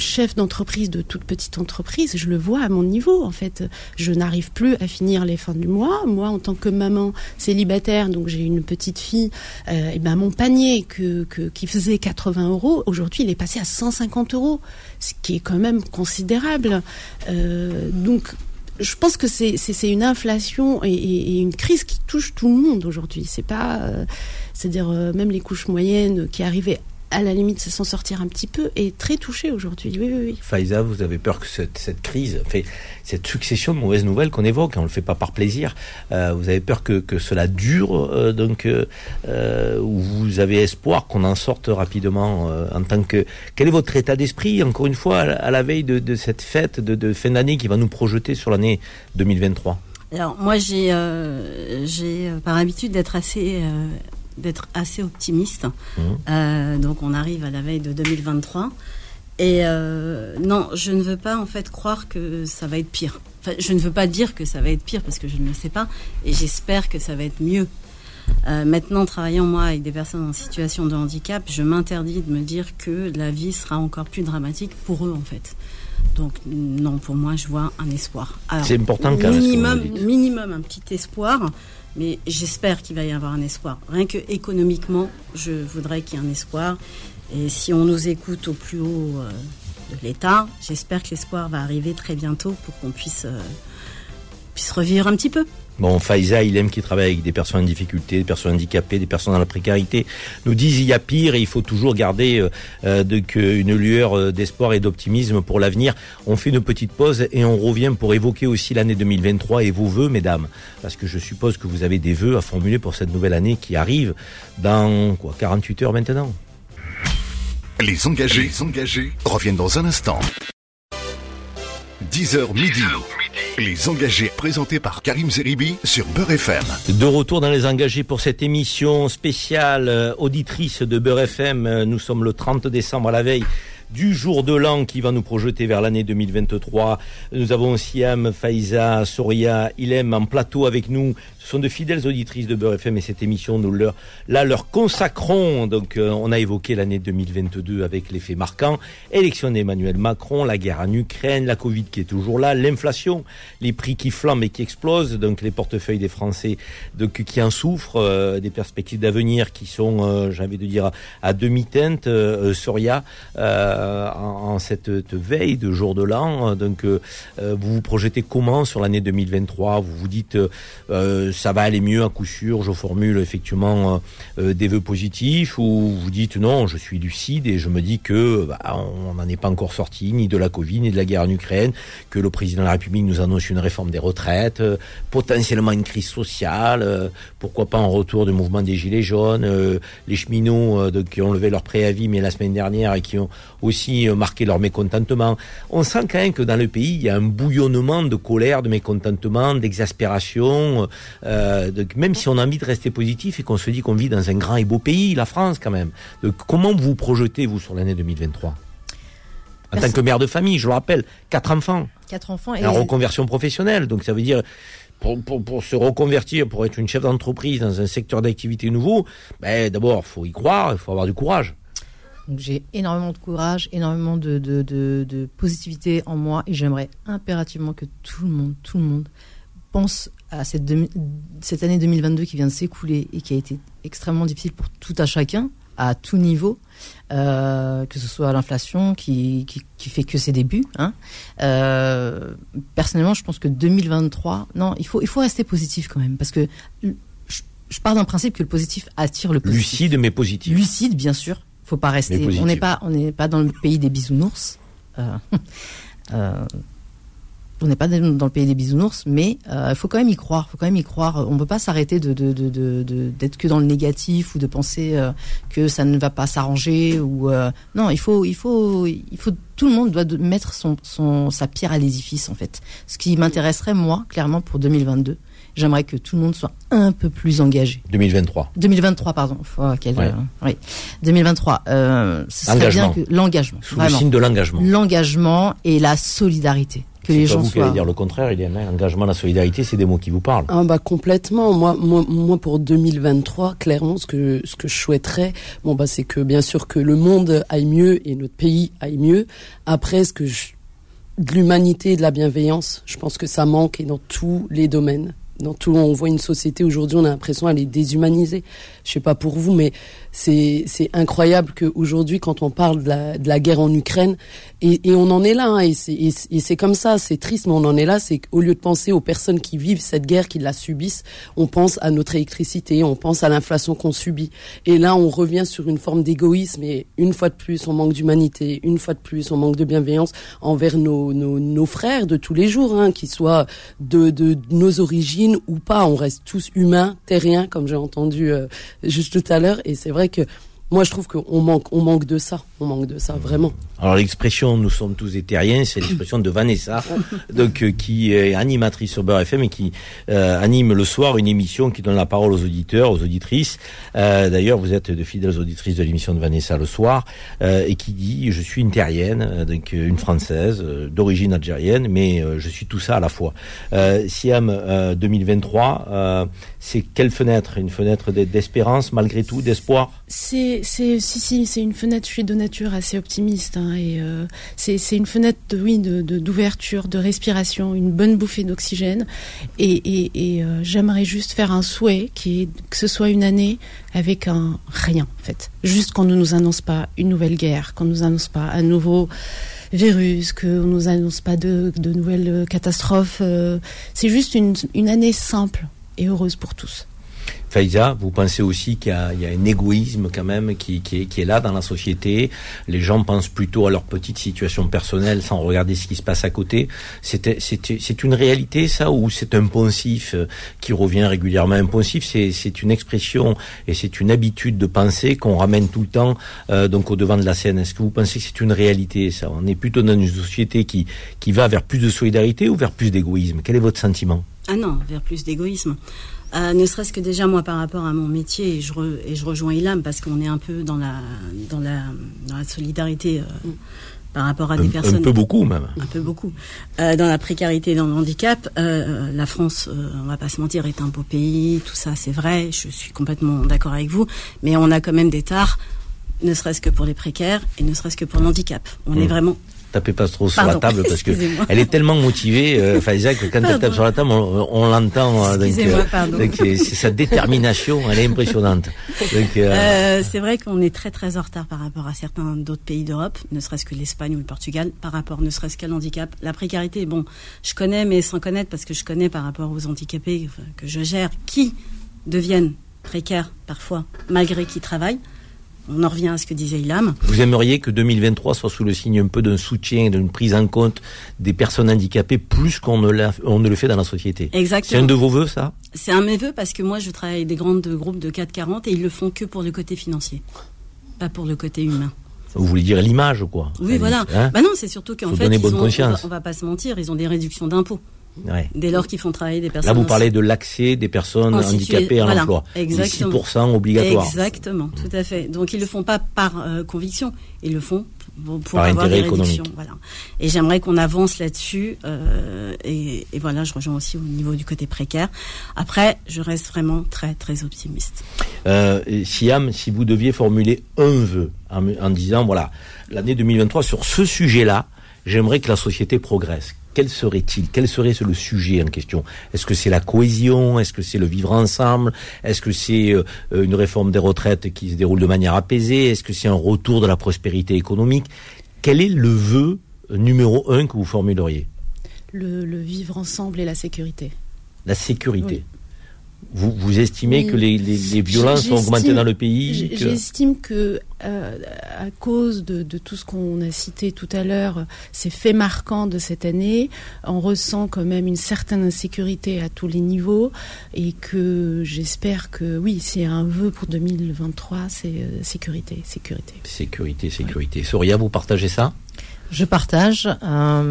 chef d'entreprise de toute petite entreprise, je le vois à mon niveau en fait. Je n'arrive plus à finir les fins du mois. Moi, en tant que maman célibataire, donc j'ai une petite fille, euh, et ben mon panier qui faisait 80 euros, aujourd'hui il est passé à 150 euros, ce qui est quand même considérable. Euh, donc je pense que c'est une inflation et, une crise qui touche tout le monde aujourd'hui. C'est pas, euh, c'est-à-dire même les couches moyennes qui arrivaient à la limite s'en sortir un petit peu est très touché aujourd'hui. Oui, oui, oui. Faiza, vous avez peur que cette, cette, crise, fait, cette succession de mauvaises nouvelles qu'on évoque, on ne le fait pas par plaisir, euh, vous avez peur que, que cela dure, euh, donc, euh, euh ou vous avez espoir qu'on en sorte rapidement euh, en tant que... Quel est votre état d'esprit, encore une fois, à, la veille de, de cette fête de, de fin d'année qui va nous projeter sur l'année 2023 alors moi j'ai j'ai par habitude d'être assez d'être assez optimiste. Mmh. Euh, donc on arrive à la veille de 2023. Et euh, non, je ne veux pas en fait croire que ça va être pire. Enfin, je ne veux pas dire que ça va être pire parce que je ne le sais pas. Et j'espère que ça va être mieux. Euh, maintenant, travaillant moi avec des personnes en situation de handicap, je m'interdis de me dire que la vie sera encore plus dramatique pour eux en fait. Donc non, pour moi, je vois un espoir. C'est important quand minimum, minimum un petit espoir. Mais j'espère qu'il va y avoir un espoir. Rien que économiquement, je voudrais qu'il y ait un espoir. Et si on nous écoute au plus haut euh, de l'État, j'espère que l'espoir va arriver très bientôt pour qu'on puisse, euh, puisse revivre un petit peu. Bon, Faiza, il aime qui travaille avec des personnes en difficulté, des personnes handicapées, des personnes dans la précarité. Nous disent il y a pire et il faut toujours garder euh, euh, une lueur euh, d'espoir et d'optimisme pour l'avenir. On fait une petite pause et on revient pour évoquer aussi l'année 2023 et vos vœux, mesdames, parce que je suppose que vous avez des vœux à formuler pour cette nouvelle année qui arrive dans quoi 48 heures maintenant. Les engagés, les engagés reviennent dans un instant. 10h midi. Les engagés présentés par Karim Zeribi sur Beurre FM. De retour dans les engagés pour cette émission spéciale euh, auditrice de Beurre FM. Euh, nous sommes le 30 décembre à la veille du jour de l'an qui va nous projeter vers l'année 2023. Nous avons Siam, Faiza, Soria, Ilem en plateau avec nous sont de fidèles auditrices de Beurre FM et cette émission, nous leur, là, leur consacrons. Donc, euh, on a évoqué l'année 2022 avec les faits marquants. Élection d'Emmanuel Macron, la guerre en Ukraine, la Covid qui est toujours là, l'inflation, les prix qui flambent et qui explosent, donc les portefeuilles des Français donc, qui en souffrent, euh, des perspectives d'avenir qui sont, euh, j'avais de dire, à demi-teinte, Soria, en, en, cette veille de jour de l'an. Donc, vous vous projetez comment sur l'année 2023 Vous vous dites ça va aller mieux à coup sûr, je formule effectivement euh, euh, des vœux positifs, ou vous dites non, je suis lucide et je me dis que bah, on n'en est pas encore sorti, ni de la Covid, ni de la guerre en Ukraine, que le président de la République nous annonce une réforme des retraites, euh, potentiellement une crise sociale, pourquoi pas un retour du mouvement des Gilets jaunes, les cheminots qui ont levé leur préavis mais la semaine dernière et qui ont aussi marqué leur mécontentement. On sent quand même que dans le pays, il y a un bouillonnement de colère, de mécontentement, d'exaspération, euh, donc même si on a envie de rester positif et qu'on se dit qu'on vit dans un grand et beau pays, la France quand même. Donc, comment vous projetez, vous, sur l'année 2023 en tant que mère de famille, je le rappelle, quatre enfants. Quatre enfants et... En reconversion professionnelle. Donc ça veut dire, pour, pour, pour se reconvertir, pour être une chef d'entreprise dans un secteur d'activité nouveau, ben, d'abord, il faut y croire, il faut avoir du courage. J'ai énormément de courage, énormément de, de, de, de positivité en moi et j'aimerais impérativement que tout le monde, tout le monde pense à cette, cette année 2022 qui vient de s'écouler et qui a été extrêmement difficile pour tout à chacun, à tout niveau, euh, que ce soit l'inflation qui, qui, fait que ses débuts. Hein. Euh, personnellement, je pense que 2023, non, il faut, il faut rester positif quand même, parce que je, pars d'un principe que le positif attire le positif. Lucide mais positif. Lucide, bien sûr. Faut pas rester. On n'est pas, on n'est pas dans le pays des bisounours. Euh, euh on n'est pas dans le pays des bisounours, mais il euh, faut quand même y croire. Faut quand même y croire. On ne peut pas s'arrêter de, d'être que dans le négatif ou de penser euh, que ça ne va pas s'arranger ou non. Il faut, il faut, il faut. Tout le monde doit mettre son, son sa pierre à l'édifice en fait. Ce qui m'intéresserait moi clairement pour 2022. J'aimerais que tout le monde soit un peu plus engagé. 2023. 2023, pardon. oui. 2023. Euh, ce serait bien que l'engagement. Sous le signe de l'engagement. L'engagement et la solidarité que les gens vous soient. dire le contraire, il y a l'engagement, la solidarité, c'est des mots qui vous parlent. Ah bah complètement. Moi, moi, moi pour 2023, clairement, ce que ce que je souhaiterais, bon bah c'est que bien sûr que le monde aille mieux et notre pays aille mieux. Après, ce que je, de l'humanité et de la bienveillance, je pense que ça manque et dans tous les domaines dans tout, on voit une société aujourd'hui, on a l'impression qu'elle est déshumanisée. Je sais pas pour vous, mais c'est c'est incroyable qu'aujourd'hui, quand on parle de la, de la guerre en Ukraine, et, et on en est là, hein, et c'est comme ça, c'est triste, mais on en est là. C'est qu'au lieu de penser aux personnes qui vivent cette guerre, qui la subissent, on pense à notre électricité, on pense à l'inflation qu'on subit. Et là, on revient sur une forme d'égoïsme. Et une fois de plus, on manque d'humanité. Une fois de plus, on manque de bienveillance envers nos nos, nos frères de tous les jours, hein, qui soient de de nos origines ou pas. On reste tous humains, terriens, comme j'ai entendu euh, juste tout à l'heure. Et c'est vrai que moi, je trouve qu'on manque, on manque de ça. On manque de ça, vraiment. Alors, l'expression nous sommes tous éthériens, c'est l'expression de Vanessa, donc, euh, qui est animatrice sur Beurre FM et qui euh, anime le soir une émission qui donne la parole aux auditeurs, aux auditrices. Euh, D'ailleurs, vous êtes de fidèles auditrices de l'émission de Vanessa le soir euh, et qui dit Je suis une terrienne, donc une française, d'origine algérienne, mais je suis tout ça à la fois. Siam 2023, c'est quelle fenêtre? Une fenêtre d'espérance, malgré tout, d'espoir? C'est c'est si si c'est une fenêtre. Je suis de nature assez optimiste hein, et euh, c'est une fenêtre de, oui de d'ouverture, de, respiration, une bonne bouffée d'oxygène et, et, et euh, j'aimerais juste faire un souhait qui est que ce soit une année avec un rien en fait, juste qu'on ne nous annonce pas une nouvelle guerre, qu'on ne nous annonce pas un nouveau virus, qu'on nous annonce pas de, de nouvelles catastrophes. c'est juste une, une année simple et heureuse pour tous. Faiza, vous pensez aussi qu'il y, a un égoïsme quand même qui, est, là dans la société. Les gens pensent plutôt à leur petite situation personnelle sans regarder ce qui se passe à côté. C'est une réalité ça ou c'est un poncif qui revient régulièrement? Un poncif, c'est une expression et c'est une habitude de penser qu'on ramène tout le temps euh, donc au devant de la scène. Est-ce que vous pensez que c'est une réalité ça? On est plutôt dans une société qui, qui va vers plus de solidarité ou vers plus d'égoïsme? Quel est votre sentiment? Ah non, vers plus d'égoïsme. Euh, ne serait-ce que déjà moi par rapport à mon métier et je, et je rejoins Ilam parce qu'on est un peu dans la dans la, dans la solidarité euh, par rapport à des personnes un peu beaucoup même. Un peu beaucoup. Euh, dans la précarité et dans le handicap la France on va pas se mentir est un beau pays tout ça c'est vrai je suis complètement d'accord avec vous mais on a quand même des tares ne serait-ce que pour les précaires et ne serait-ce que pour le handicap. On est mmh. vraiment tapez pas trop sur la table parce que elle est tellement motivée, euh, Faiza, que quand elle tape sur la table, on, l'entend. Euh, donc, euh, c'est sa détermination, elle est impressionnante. Euh, c'est vrai qu'on est très très en retard par rapport à certains d'autres pays d'Europe, ne serait-ce que l'Espagne ou le Portugal, par rapport ne serait-ce qu'à l'handicap. La précarité, bon, je connais, mais sans connaître, parce que je connais par rapport aux handicapés que je gère, qui deviennent précaires parfois, malgré qu'ils travaillent on en revient à ce que disait Ilham. Vous aimeriez que 2023 soit sous le signe un peu d'un soutien d'une prise en compte des personnes handicapées plus qu'on ne, ne le fait dans la société. Exactement. C'est un de vos voeux, ça? C'est un de mes voeux parce que moi, je travaille avec des grands groupes de 440 et ils le font que pour le côté financier, pas pour le côté humain. Vous voulez dire l'image, quoi Oui, voilà. Hein? Bah non, c'est surtout qu'en fait, ils ont, on, va, va pas se mentir, ils ont des réductions d'impôts. Dès lors qu'ils font travailler des personnes. Là, vous parlez de l'accès des personnes handicapées à l'emploi. Exactement. 6% obligatoire. Exactement, tout à fait. Donc, ils le font pas par euh, conviction, ils le font pour par avoir des réductions. Voilà. Et j'aimerais qu'on avance là-dessus. Euh, et, voilà, je rejoins aussi au niveau du côté précaire. Après, je reste vraiment très, très optimiste. Euh, Siam, si vous deviez formuler un vœu en, en disant, voilà, l'année 2023 sur ce sujet-là, j'aimerais que la société progresse quel serait-il? Quel serait le sujet en question? Est-ce que c'est la cohésion? Est-ce que c'est le vivre ensemble? Est-ce que c'est euh, une réforme des retraites qui se déroule de manière apaisée? Est-ce que c'est un retour de la prospérité économique? Quel est le vœu numéro un que vous formuleriez? Le, vivre ensemble et la sécurité. La sécurité. Vous, vous estimez que les, les, violences ont augmenté dans le pays J'estime que, euh, à cause de, de tout ce qu'on a cité tout à l'heure, ces faits marquants de cette année, on ressent quand même une certaine insécurité à tous les niveaux et que j'espère que, oui, c'est un vœu pour 2023, c'est euh, sécurité, sécurité. Sécurité, sécurité. Soria, vous partagez ça? Je partage, euh,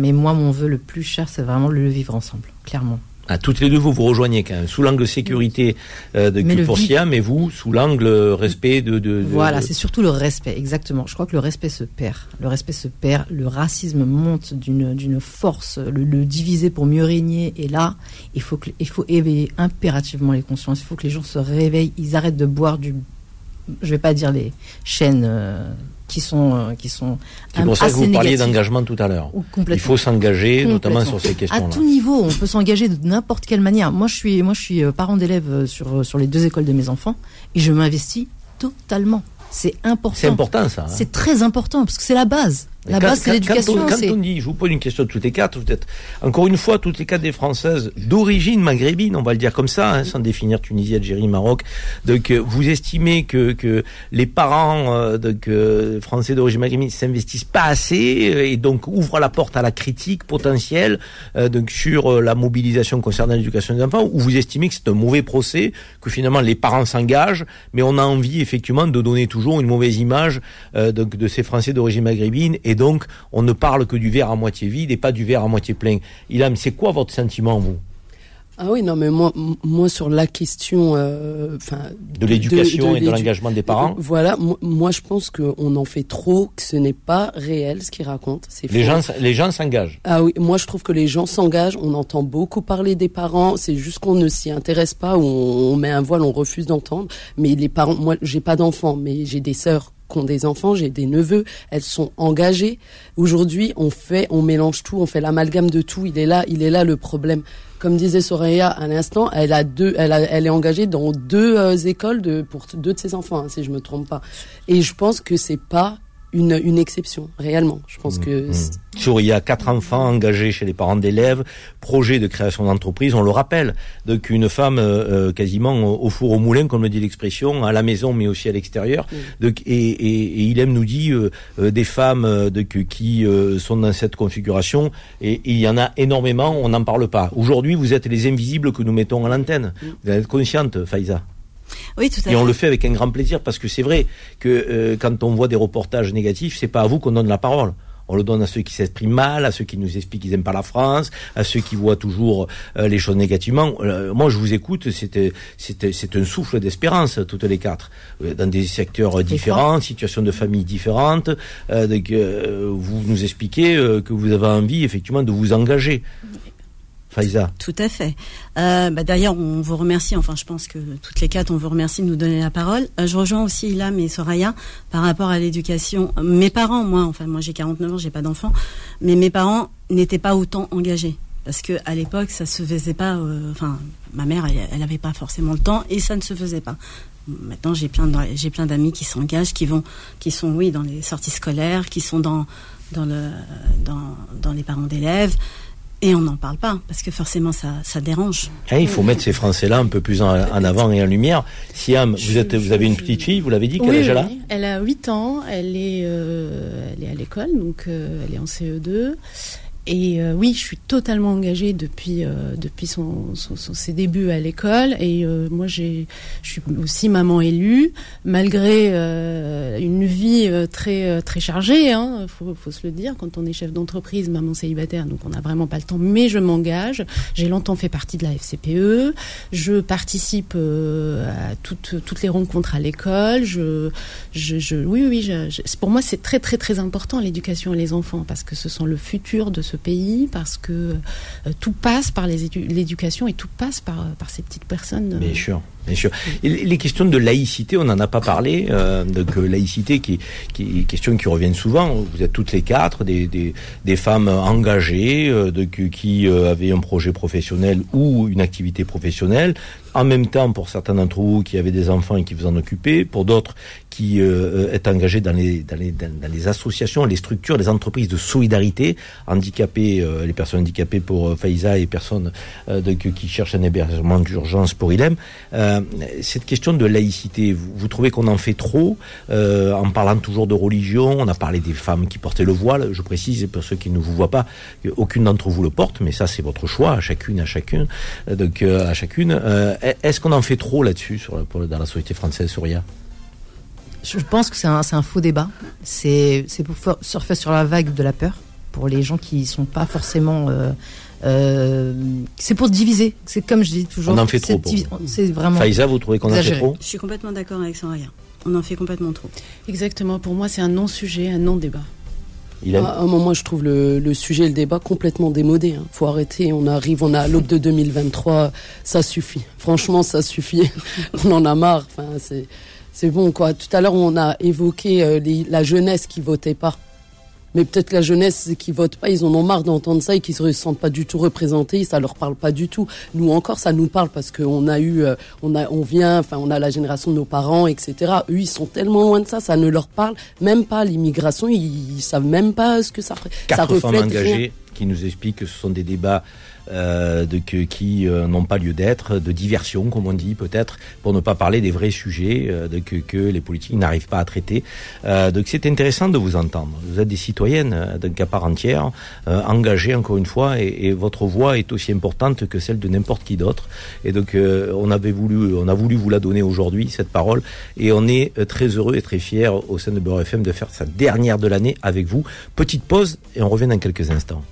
mais moi, mon vœu le plus cher, c'est vraiment le vivre ensemble, clairement. Toutes les deux, vous vous rejoignez quand même, sous l'angle sécurité euh, de pour mais vous, sous l'angle respect de... de, Voilà, c'est surtout le respect, exactement. Je crois que le respect se perd. Le respect se perd, le racisme monte d'une force, le, diviser pour mieux régner. Et là, il faut, que, il faut éveiller impérativement les consciences. Il faut que les gens se réveillent, ils arrêtent de boire du... Je vais pas dire les chaînes... Euh, qui sont euh, qui sont C'est pour ça que vous parliez d'engagement tout à l'heure. Il faut s'engager, notamment sur ces questions-là. À tout niveau, on peut s'engager de n'importe quelle manière. Moi, je suis moi je suis euh, parent d'élèves euh, sur sur les deux écoles de mes enfants et je m'investis totalement. C'est important. C'est important ça. Hein. C'est très important parce que c'est la base. La base, c'est l'éducation. Quand, on dit, je vous pose une question de toutes les quatre, êtes, encore une fois, toutes les quatre des Françaises d'origine maghrébine, on va le dire comme ça, hein, sans définir Tunisie, Algérie, Maroc. Donc, euh, vous estimez que, que les parents euh, donc, euh, français d'origine maghrébine s'investissent pas assez et donc ouvrent la porte à la critique potentielle donc sur la mobilisation concernant l'éducation des enfants, ou vous estimez que c'est un mauvais procès, que finalement les parents s'engagent, mais on a envie effectivement de donner toujours une mauvaise image donc, de ces Français d'origine maghrébine et donc on ne parle que du verre à moitié vide et pas du verre à moitié plein. Ilham, c'est quoi votre sentiment, vous? Ah oui, non, mais moi, moi sur la question, euh, enfin, de l'éducation et de l'engagement des parents? Voilà, moi, je pense qu'on en fait trop, que ce n'est pas réel ce qu'ils racontent. C'est les gens, les gens s'engagent. Ah oui, moi je trouve que les gens s'engagent. On entend beaucoup parler des parents. C'est juste qu'on ne s'y intéresse pas ou on, on met un voile, on refuse d'entendre. Mais les parents, moi, j'ai pas d'enfants, mais j'ai des sœurs qui ont des enfants, j'ai des neveux, elles sont engagées. Aujourd'hui, on fait, on mélange tout, on fait l'amalgame de tout. Il est là, il est là le problème. Comme disait Soraya à l'instant, elle a deux, elle, est engagée dans deux euh, écoles pour deux de ses enfants, hein, si je me trompe pas. Et je pense que c'est pas une, une exception, réellement. Je pense que... Sur, il y a quatre enfants engagés chez les parents d'élèves, projet de création d'entreprise, on le rappelle, donc une femme euh, euh, quasiment au four au moulin, comme le dit l'expression, à la maison mais aussi à l'extérieur. Donc Et, et, et, il aime nous dit euh, des femmes de, qui sont dans cette configuration, et, il y en a énormément, on n'en parle pas. Aujourd'hui, vous êtes les invisibles que nous mettons à l'antenne. Vous êtes consciente, Faïza oui, tout à et on le fait avec un grand plaisir parce que c'est vrai que quand on voit des reportages négatifs, c'est pas à vous qu'on donne la parole. On le donne à ceux qui s'expriment mal, à ceux qui nous expliquent qu'ils n'aiment pas la France, à ceux qui voient toujours euh, les choses négativement. Euh, moi, je vous écoute, c'est c'est un souffle d'espérance, toutes les quatre, euh, dans des secteurs différents, situations de famille différentes. vous nous expliquez que vous avez envie, effectivement, de vous engager. Tout à fait. Euh, bah, D'ailleurs, on vous remercie, enfin je pense que toutes les quatre, on vous remercie de nous donner la parole. Euh, je rejoins aussi Ilham et Soraya par rapport à l'éducation. Mes parents, moi, enfin moi j'ai 49 ans, j'ai pas d'enfants, mais mes parents n'étaient pas autant engagés. Parce que à l'époque, ça se faisait pas. Euh, enfin, ma mère, elle, avait pas forcément le temps et ça ne se faisait pas. Maintenant, j'ai plein, j'ai plein d'amis qui s'engagent, qui vont, qui sont, oui, dans les sorties scolaires, qui sont dans, dans le, dans les parents d'élèves. Et on n'en parle pas, parce que forcément, ça, ça dérange. Ah, il faut mettre ces Français-là un peu plus en, avant et en lumière. Siam, vous, êtes, vous avez une petite fille, vous l'avez dit, quel âge elle a Elle a 8 ans, elle est, euh, elle est à l'école, donc euh, elle est en CE2. Et euh, oui, je suis totalement engagée depuis euh, depuis son, ses débuts à l'école. Et euh, moi, j'ai, je suis aussi maman élue, malgré une vie très très chargée. Hein, faut, faut se le dire. Quand on est chef d'entreprise, maman célibataire, donc on n'a vraiment pas le temps. Mais je m'engage. J'ai longtemps fait partie de la FCPE. Je participe à toutes toutes les rencontres à l'école. Je, je, je, oui oui. Je, pour moi, c'est très très très important l'éducation et les enfants parce que ce sont le futur de ce pays, parce que euh, tout passe par l'éducation et tout passe par, par ces petites personnes. Bien sûr. Bien sûr. les questions de laïcité, on n'en a pas parlé. Euh, laïcité, qui, qui est une question qui revient souvent. Vous êtes toutes les quatre des, des, femmes engagées, euh, qui euh, avaient un projet professionnel ou une activité professionnelle. En même temps, pour certains d'entre vous qui avaient des enfants et qui vous en occupaient, pour d'autres qui euh, est engagé dans les, dans les, dans les associations, les structures, les entreprises de solidarité, handicapés, les personnes handicapées pour Faïza et personnes de, qui cherchent un hébergement d'urgence pour ILEM. Euh, cette question de laïcité, vous, trouvez qu'on en fait trop euh, en parlant toujours de religion On a parlé des femmes qui portaient le voile. Je précise pour ceux qui ne vous voient pas, aucune d'entre vous le porte, mais ça c'est votre choix, à chacune, à chacun, euh, donc à chacune. Est-ce qu'on en fait trop là-dessus sur, dans la société française, Souria Je pense que c'est un, un, faux débat. C'est pour surfer sur la vague de la peur pour les gens qui sont pas forcément euh, c'est pour diviser. C'est comme je dis toujours. On en fait trop. C'est vraiment. Faïza, vous trouvez qu'on en fait trop? Je suis complètement d'accord avec Soraya. On en fait complètement trop. Exactement. Pour moi, c'est un non-sujet, un non-débat. À un moment, je trouve le, sujet, le débat complètement démodé. Il hein. faut arrêter. On arrive, on a à l'aube de 2023. Ça suffit. Franchement, ça suffit. on en a marre. Enfin, c'est bon quoi. Tout à l'heure, on a évoqué euh, la jeunesse qui votait pas. Mais peut-être la jeunesse qui vote pas, ils en ont marre d'entendre ça et qu'ils se sentent pas du tout représentés, ça leur parle pas du tout. Nous encore, ça nous parle parce qu'on a eu, euh, on a, on vient, enfin, on a la génération de nos parents, etc. Eux, ils sont tellement loin de ça, ça ne leur parle même pas. L'immigration, ils, savent même pas ce que ça, Quatre ça reflète. Femmes engagées qui nous expliquent que ce sont des débats de, que, qui euh, n'ont pas lieu d'être, de diversion, comme on dit peut-être, pour ne pas parler des vrais sujets euh, de, que, que, les politiques n'arrivent pas à traiter. donc c'est intéressant de vous entendre. Vous êtes des citoyennes d'un cas part entière, engagées encore une fois, et, et, votre voix est aussi importante que celle de n'importe qui d'autre. Et donc on avait voulu, on a voulu vous la donner aujourd'hui cette parole, et on est très heureux et très fiers au sein de Beurre FM de faire sa dernière de l'année avec vous. Petite pause et on revient dans quelques instants.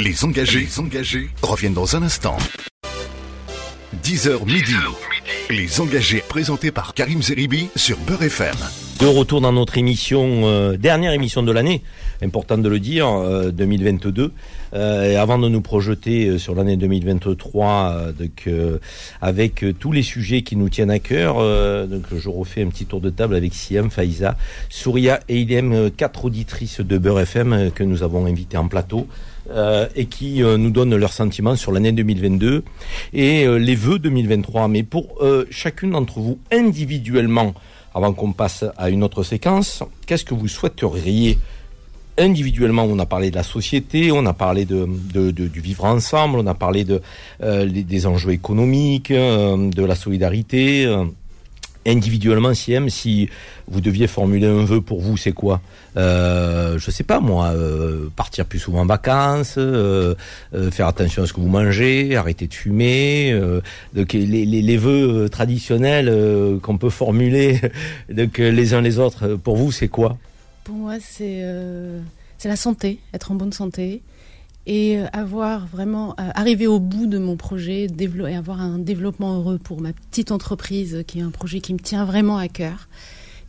Les engagés, les engagés reviennent dans un instant. 10h midi. Les engagés présentés par Karim Zeribi sur Beurre FM. De retour dans notre émission, euh, dernière émission de l'année, important de le dire, 2022. Euh, euh, et avant de nous projeter sur l'année 2023, donc, avec tous les sujets qui nous tiennent à cœur, donc je refais un petit tour de table avec Siam, Faïza, Souria et Ilem, quatre auditrices de Beurre FM que nous avons invitées en plateau. Euh, et qui euh, nous donnent leurs sentiments sur l'année 2022 et euh, les vœux 2023. Mais pour chacune d'entre vous individuellement, avant qu'on passe à une autre séquence, qu'est-ce que vous souhaiteriez? Individuellement, on a parlé de la société, on a parlé de, du vivre ensemble, on a parlé de, des enjeux économiques, de la solidarité individuellement, si vous deviez formuler un vœu pour vous, c'est quoi? Euh, Je sais pas moi, euh, partir plus souvent en vacances, euh, euh, faire attention à ce que vous mangez, arrêter de fumer. les, les, les, vœux traditionnels qu'on peut formuler donc les uns les autres, pour vous, c'est quoi? Pour moi, c'est la santé, être en bonne santé et euh, avoir vraiment euh, arriver au bout de mon projet, et avoir un développement heureux pour ma petite entreprise, qui est un projet qui me tient vraiment à cœur.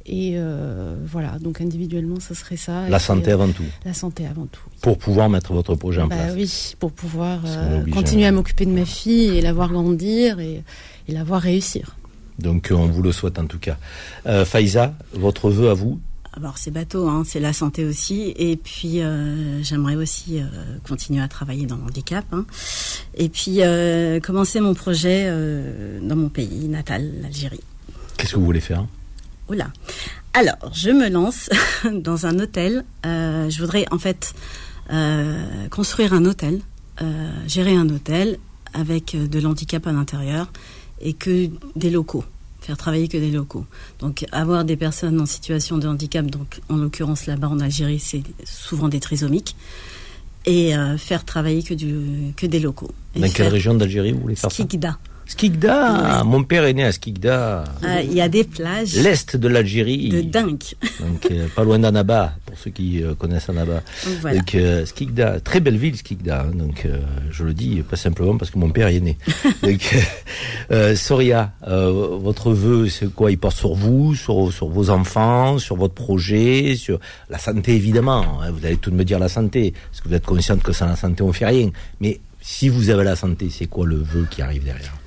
Et euh, voilà, donc individuellement, ce serait ça. La santé avant tout. La santé avant tout. Pour pouvoir mettre votre projet en bah place. Oui, pour pouvoir continuer à m'occuper de ma fille et la voir grandir et, et la voir réussir. Donc on vous le souhaite en tout cas. Euh, Faïza, votre vœu à vous alors c'est bateau, hein, c'est la santé aussi. Et puis euh, j'aimerais aussi euh, continuer à travailler dans le handicap. Hein. Et puis euh, commencer mon projet dans mon pays natal, l'Algérie. Qu'est-ce que vous voulez faire? Oula. Alors je me lance dans un hôtel. je voudrais en fait construire un hôtel, gérer un hôtel avec de l'handicap à l'intérieur et que des locaux faire travailler que des locaux. Donc avoir des personnes en situation de handicap, donc en l'occurrence là-bas en Algérie, c'est souvent des trisomiques, et euh, faire travailler que, du, que des locaux. Dans quelle région d'Algérie vous voulez faire ça? Skikda Mon père est né à Skikda. Ah, il y a des plages. L'est de l'Algérie. De dingue. Donc, euh, pas loin d'Annaba, pour ceux qui euh, connaissent Annaba. Donc, euh, Skikda, très belle ville, Skikda. Hein. donc, je le dis pas simplement parce que mon père y est né. donc, Soria, votre vœu, c'est quoi? Il porte sur vous, sur, sur vos enfants, sur votre projet, sur la santé, évidemment. Hein. vous allez tout me dire la santé, parce que vous êtes consciente que sans la santé, on fait rien. Mais si vous avez la santé, c'est quoi le vœu qui arrive derrière?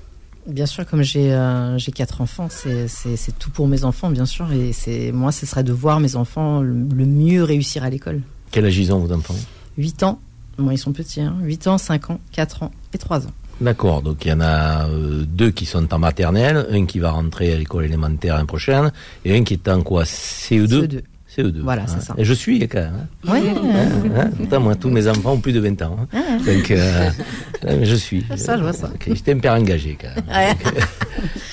Bien sûr, comme j'ai euh, j'ai quatre enfants, c'est tout pour mes enfants, bien sûr. Et c'est moi, ce serait de voir mes enfants le, mieux réussir à l'école. Quel âge ils ont, vos enfants? 8 ans. Bon, ils sont petits, hein. 8 ans, 5 ans, 4 ans et 3 ans. D'accord, donc il y en a euh, deux qui sont en maternelle, un qui va rentrer à l'école élémentaire l'année prochaine, et un qui est en quoi? CE2 CE2. CE2. Voilà, c'est ça. Et je suis quand même. Hein. Oui. Hein, hein, moi, tous mes enfants ont plus de 20 ans. Hein. Ah. Donc, euh, je suis. Ça, je vois ça. J'étais un père engagé quand même. Ouais.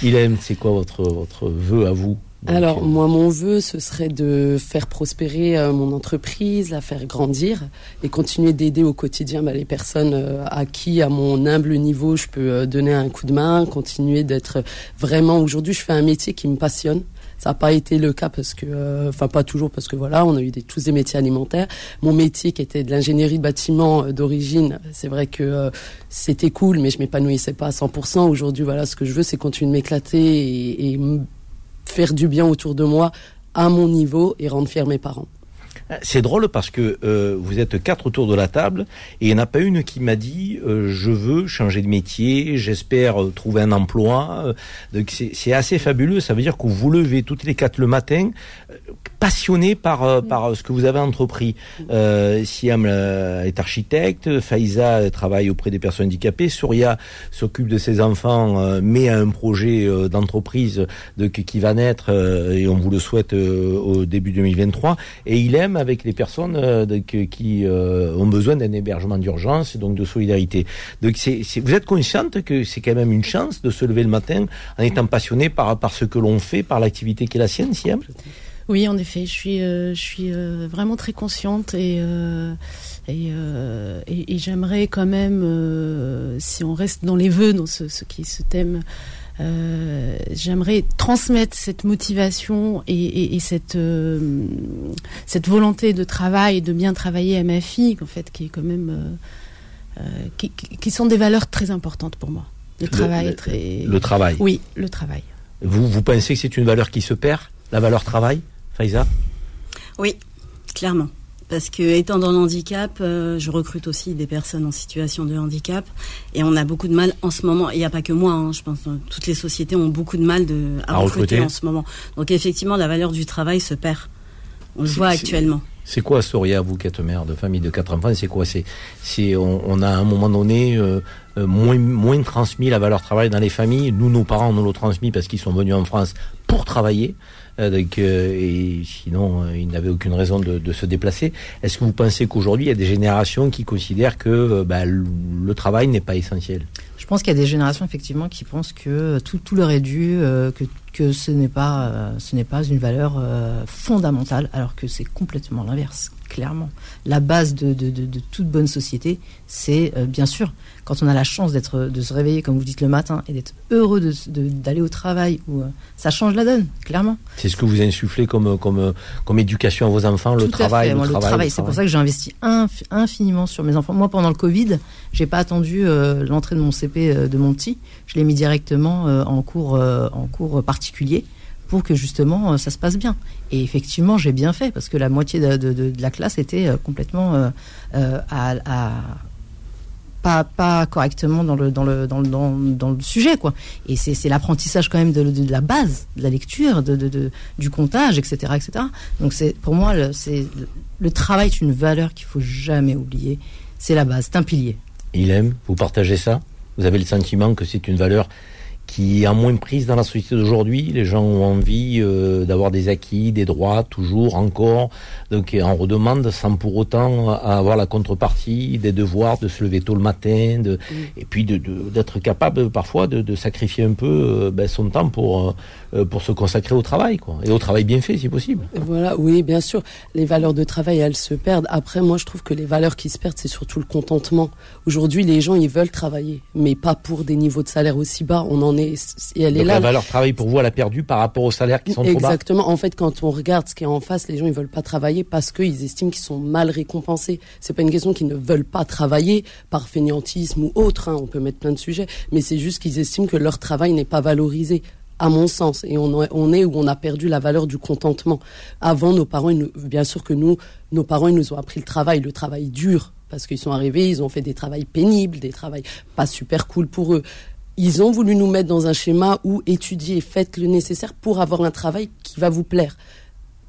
il aime, c'est quoi votre, votre vœu à vous? Alors euh, moi mon vœu ce serait de faire prospérer euh, mon entreprise, la faire grandir et continuer d'aider au quotidien bah, les personnes à qui à mon humble niveau je peux donner un coup de main, continuer d'être vraiment aujourd'hui je fais un métier qui me passionne. Ça n'a pas été le cas parce que, euh, enfin pas toujours parce que voilà, on a eu tous des métiers alimentaires. Mon métier qui était de l'ingénierie de bâtiment euh, d'origine, c'est vrai que euh, c'était cool, mais je m'épanouissais pas à 100%. Aujourd'hui, voilà, ce que je veux, c'est continuer de m'éclater et, et faire du bien autour de moi à mon niveau et rendre fiers mes parents. C'est drôle parce que euh, vous êtes quatre autour de la table et il n'y en a pas une qui m'a dit euh, je veux changer de métier, j'espère euh, trouver un emploi. Donc c'est assez fabuleux. Ça veut dire que vous vous levez toutes les quatre le matin, passionné par par ce que vous avez entrepris. Siam est architecte, Faïza travaille auprès des personnes handicapées, Souria s'occupe de ses enfants, mais a un projet d'entreprise de, qui va naître et on vous le souhaite au début 2023 et il aime avec les personnes euh, qui euh, ont besoin d'un hébergement d'urgence, donc de solidarité. Donc vous êtes consciente que c'est quand même une chance de se lever le matin en étant passionné par, ce que l'on fait, par l'activité qui est la sienne, Siam? Oui, en effet, je suis, euh, vraiment très consciente et... Et, et, j'aimerais quand même, si on reste dans les vœux, dans ce, qui ce thème euh, j'aimerais transmettre cette motivation et, cette euh, cette volonté de travail et de bien travailler à ma fille, en fait, qui est quand même euh, qui, sont des valeurs très importantes pour moi. Le travail, très... le travail. Oui, le travail. Vous vous pensez que c'est une valeur qui se perd, la valeur travail, Faïza Oui, clairement parce que étant dans le handicap, euh, je recrute aussi des personnes en situation de handicap et on a beaucoup de mal en ce moment. Il n'y a pas que moi, hein, je pense que toutes les sociétés ont beaucoup de mal de, à, recruter, en ce moment. Donc effectivement, la valeur du travail se perd. On le voit actuellement. C'est quoi, Soria, vous qui êtes mère de famille de quatre enfants, c'est quoi C'est, c'est, on, a à un moment donné euh, euh, moins, moins transmis la valeur travail dans les familles. Nous, nos parents, nous l'ont transmis parce qu'ils sont venus en France pour travailler. Euh, donc, et sinon, ils n'avaient aucune raison de, se déplacer. Est-ce que vous pensez qu'aujourd'hui, il y a des générations qui considèrent que bah, le travail n'est pas essentiel? Je pense qu'il y a des générations effectivement qui pensent que tout, leur est dû, que ce n'est pas, euh, pas une valeur euh, fondamentale, alors que c'est complètement l'inverse, clairement. La base de, de, de, toute bonne société, c'est euh, bien sûr quand on a la chance d'être, de se réveiller, comme vous dites, le matin et d'être heureux d'aller au travail, où, ça change la donne, clairement. C'est ce que vous insufflez comme, comme, comme éducation à vos enfants, le travail, le, travail, C'est pour ça que j'ai investi infiniment sur mes enfants. Moi, pendant le Covid, j'ai pas attendu l'entrée de mon CP de mon petit. Je l'ai mis directement en cours, en cours particulier pour que justement euh, ça se passe bien. Et effectivement, j'ai bien fait parce que la moitié de, la classe était euh, complètement euh, à, pas, correctement dans le, sujet. Quoi. Et c'est l'apprentissage quand même de, la base, de la lecture, de, du comptage, etc. etc. Donc pour moi, le, le travail est une valeur qu'il faut jamais oublier. C'est la base, c'est un pilier. Il aime, vous partagez ça? Vous avez le sentiment que c'est une valeur qui est moins prise dans la société d'aujourd'hui. Les gens ont envie euh, d'avoir des acquis, des droits, toujours, encore, donc en redemande sans pour autant avoir la contrepartie des devoirs de se lever tôt le matin, de, et puis d'être de, capable parfois de, sacrifier un peu euh, ben, son temps pour, euh, pour se consacrer au travail, quoi, et au travail bien fait si possible. Voilà, oui, bien sûr. Les valeurs de travail, elles se perdent. Après, moi, je trouve que les valeurs qui se perdent, c'est surtout le contentement. Aujourd'hui, les gens, ils veulent travailler, mais pas pour des niveaux de salaire aussi bas. On en elle est là. La valeur travail pour vous, elle a perdu par rapport aux salaires qui sont trop bas. Exactement. En fait, quand on regarde ce qui est en face, les gens ils veulent pas travailler parce qu'ils estiment qu'ils sont mal récompensés. C'est pas une question qu'ils ne veulent pas travailler par fainéantisme ou autre. Hein. On peut mettre plein de sujets, mais c'est juste qu'ils estiment que leur travail n'est pas valorisé à mon sens. Et on, est où on a perdu la valeur du contentement. Avant, nos parents, bien sûr que nous, nos parents, ils nous ont appris le travail, le travail dur, parce qu'ils sont arrivés, ils ont fait des travails pénibles, des travails pas super cool pour eux ils ont voulu nous mettre dans un schéma où étudiez, faites le nécessaire pour avoir un travail qui va vous plaire.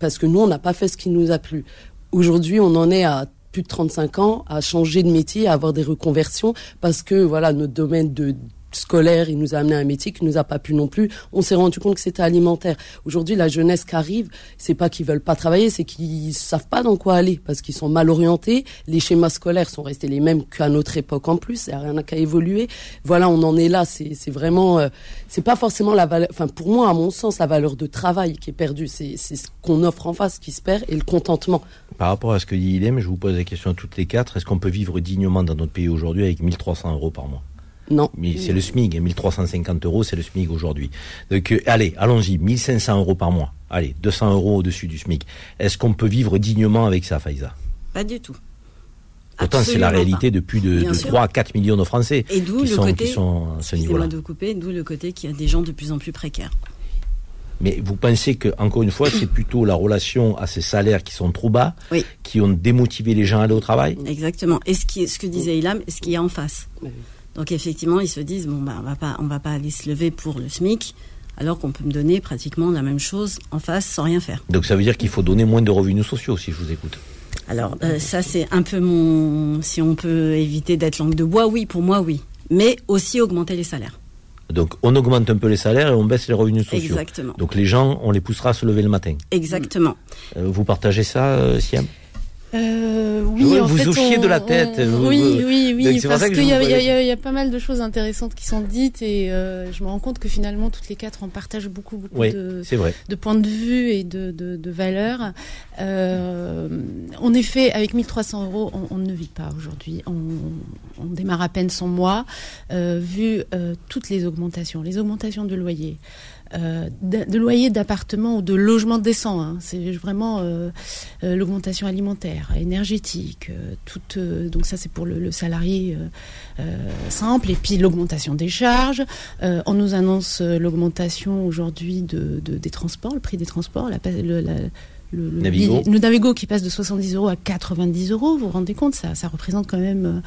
Parce que nous, on n'a pas fait ce qui nous a plu. Aujourd'hui, on en est à plus de 35 ans à changer de métier, à avoir des reconversions parce que voilà notre domaine de scolaire, il nous a amené un métier qui nous a pas pu non plus. On s'est rendu compte que c'était alimentaire. Aujourd'hui, la jeunesse qui arrive, c'est pas qu'ils veulent pas travailler, c'est qu'ils savent pas dans quoi aller parce qu'ils sont mal orientés. Les schémas scolaires sont restés les mêmes qu'à notre époque en plus. Il n'y a rien qu'à évoluer. Voilà, on en est là. C'est, vraiment, euh, c'est pas forcément la valeur, enfin, pour moi, à mon sens, la valeur de travail qui est perdue. C'est, c'est ce qu'on offre en face qui se perd et le contentement. Par rapport à ce que dit Ilem, je vous pose la question à toutes les quatre. Est-ce qu'on peut vivre dignement dans notre pays aujourd'hui avec 1300 euros par mois? Non. Mais c'est le SMIC, 1350 euros, c'est le SMIC aujourd'hui. Donc, euh, allez, allons-y, 1500 euros par mois. Allez, 200 euros au-dessus du SMIC. Est-ce qu'on peut vivre dignement avec ça, Faïza Pas du tout. Pourtant, c'est la réalité de plus de, 3 à 4 millions de Français Et d'où le côté, qui sont à ce niveau-là. de couper, d'où le côté qu'il y a des gens de plus en plus précaires. Mais vous pensez que, encore une fois, c'est plutôt la relation à ces salaires qui sont trop bas, qui ont démotivé les gens à aller au travail? Exactement. Et ce, qui, ce que disait Ilham, ce qu'il y a en face. Donc effectivement, ils se disent bon bah on va pas on va pas aller se lever pour le SMIC alors qu'on peut me donner pratiquement la même chose en face sans rien faire. Donc ça veut dire qu'il faut donner moins de revenus sociaux si je vous écoute. Alors euh, ça c'est un peu mon si on peut éviter d'être langue de bois, oui pour moi oui, mais aussi augmenter les salaires. Donc on augmente un peu les salaires et on baisse les revenus sociaux. Exactement. Donc les gens, on les poussera à se lever le matin. Exactement. Euh, vous partagez ça, euh, Siam? Euh, oui, en vous fait, de la tête. oui, oui, oui, parce qu'il y, y, a pas mal de choses intéressantes qui sont dites et euh, je me rends compte que finalement toutes les quatre on partage beaucoup, beaucoup de, de, points de vue et de, de, de valeurs. Euh, en effet, avec 1300 euros, on, on ne vit pas aujourd'hui. On, on, démarre à peine son mois, euh, vu euh, toutes les augmentations, les augmentations de loyer. Euh, de, loyer d'appartement ou de logement décent. Hein. C'est vraiment euh, euh, l'augmentation alimentaire, énergétique, donc ça c'est pour le, salarié simple. Et puis l'augmentation des charges. on nous annonce l'augmentation aujourd'hui de, des transports, le prix des transports, le, Navigo. le, Navigo qui passe de 70 euros à 90 euros, vous vous rendez compte, ça, ça représente quand même.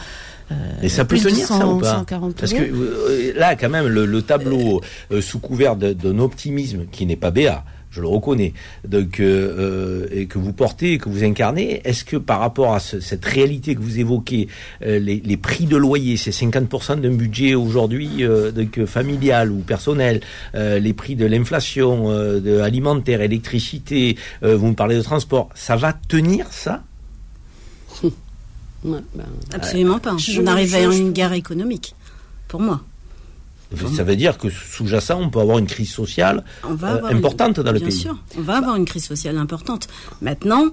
Euh, Et ça peut tenir ça ou pas Parce que euh, là, quand même, le, tableau euh, sous couvert d'un optimisme qui n'est pas béat, je le reconnais, donc euh, et que vous portez, que vous incarnez. Est-ce que par rapport à cette réalité que vous évoquez, les, prix de loyer, c'est 50% d'un budget aujourd'hui donc familial ou personnel, les prix de l'inflation, de alimentaire, électricité, vous me parlez de transport, ça va tenir ça? Ben, Absolument pas. on arrive à une guerre économique, pour moi. Ça veut dire que sous-jacent, on peut avoir une crise sociale euh, importante dans le pays. Bien sûr, on va avoir une crise sociale importante. Maintenant,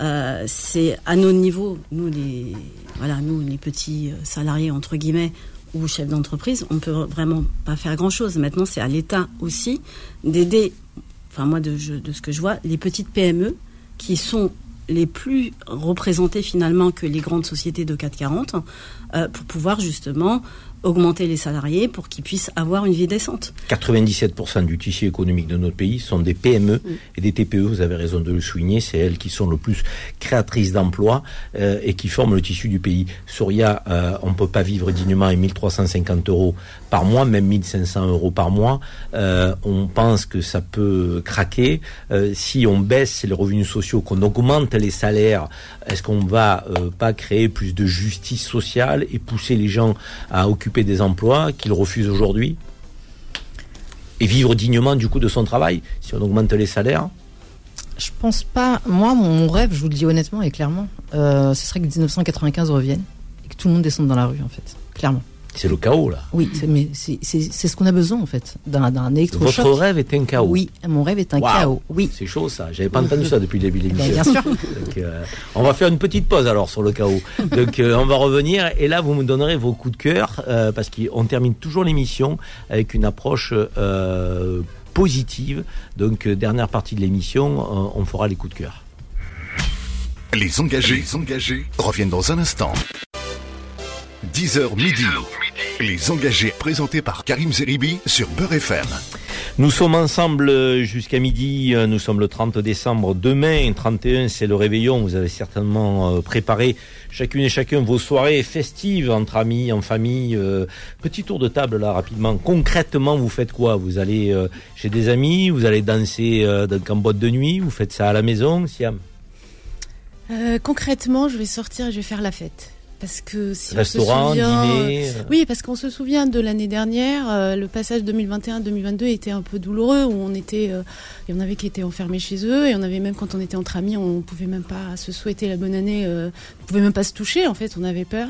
euh, c'est à nos niveaux, nous les, voilà, nous les petits euh, salariés entre guillemets ou chefs d'entreprise, on peut vraiment pas faire grand-chose. Maintenant, c'est à l'État aussi d'aider. Enfin, moi, de, de ce que je vois, les petites PME qui sont les plus représentées finalement que les grandes sociétés de 440 euh, pour pouvoir justement augmenter les salariés pour qu'ils puissent avoir une vie décente. 97% du tissu économique de notre pays sont des PME et des TPE, vous avez raison de le souligner, c'est elles qui sont le plus créatrices d'emplois euh, et qui forment le tissu du pays. Soria, euh, on ne peut pas vivre dignement à 1350 euros par mois, même 1500 euros par mois. Euh, on pense que ça peut craquer. si on baisse les revenus sociaux, qu'on augmente les salaires, est-ce qu'on va pas créer plus de justice sociale et pousser les gens à occuper des emplois qu'il refuse aujourd'hui et vivre dignement du coup de son travail si on augmente les salaires? Je pense pas. Moi, mon rêve, je vous le dis honnêtement et clairement, euh, ce serait que 1995 revienne et que tout le monde descende dans la rue en fait, clairement. C'est le chaos, là. Oui, mais c'est ce qu'on a besoin, en fait, d'un électrochoc. Votre rêve est un chaos. Oui, mon rêve est un chaos. Oui. C'est chaud, ça. J'avais pas entendu ça depuis le début de l'émission. Bien sûr. Euh, on va faire une petite pause, alors, sur le chaos. Donc, euh, on va revenir. Et là, vous me donnerez vos coups de cœur, euh, parce qu'on termine toujours l'émission avec une approche positive. Donc, dernière partie de l'émission, on fera les coups de cœur. Les engagés, les engagés reviennent dans un instant. 10h midi. Les engagés présentés par Karim Zeribi sur Beurre FM. Nous sommes ensemble jusqu'à midi. Nous sommes le 30 décembre. Demain, 31, c'est le réveillon. Vous avez certainement euh, préparé chacune et chacun vos soirées festives entre amis, en famille. Euh, petit tour de table là rapidement. Concrètement, vous faites quoi? Vous allez euh, chez des amis? Vous allez danser en boîte de nuit? Vous faites ça à la maison, Siam? Concrètement, je vais sortir et je vais faire la fête. Parce que si Restaurant, on se souvient, dîner. Euh. Oui, parce qu'on se souvient de l'année dernière, euh, le passage 2021-2022 était un peu douloureux, où on était, euh, il y en avait qui étaient enfermés chez eux, et on avait même quand on était entre amis, on pouvait même pas se souhaiter la bonne année, on pouvait même pas se toucher, en fait, on avait peur.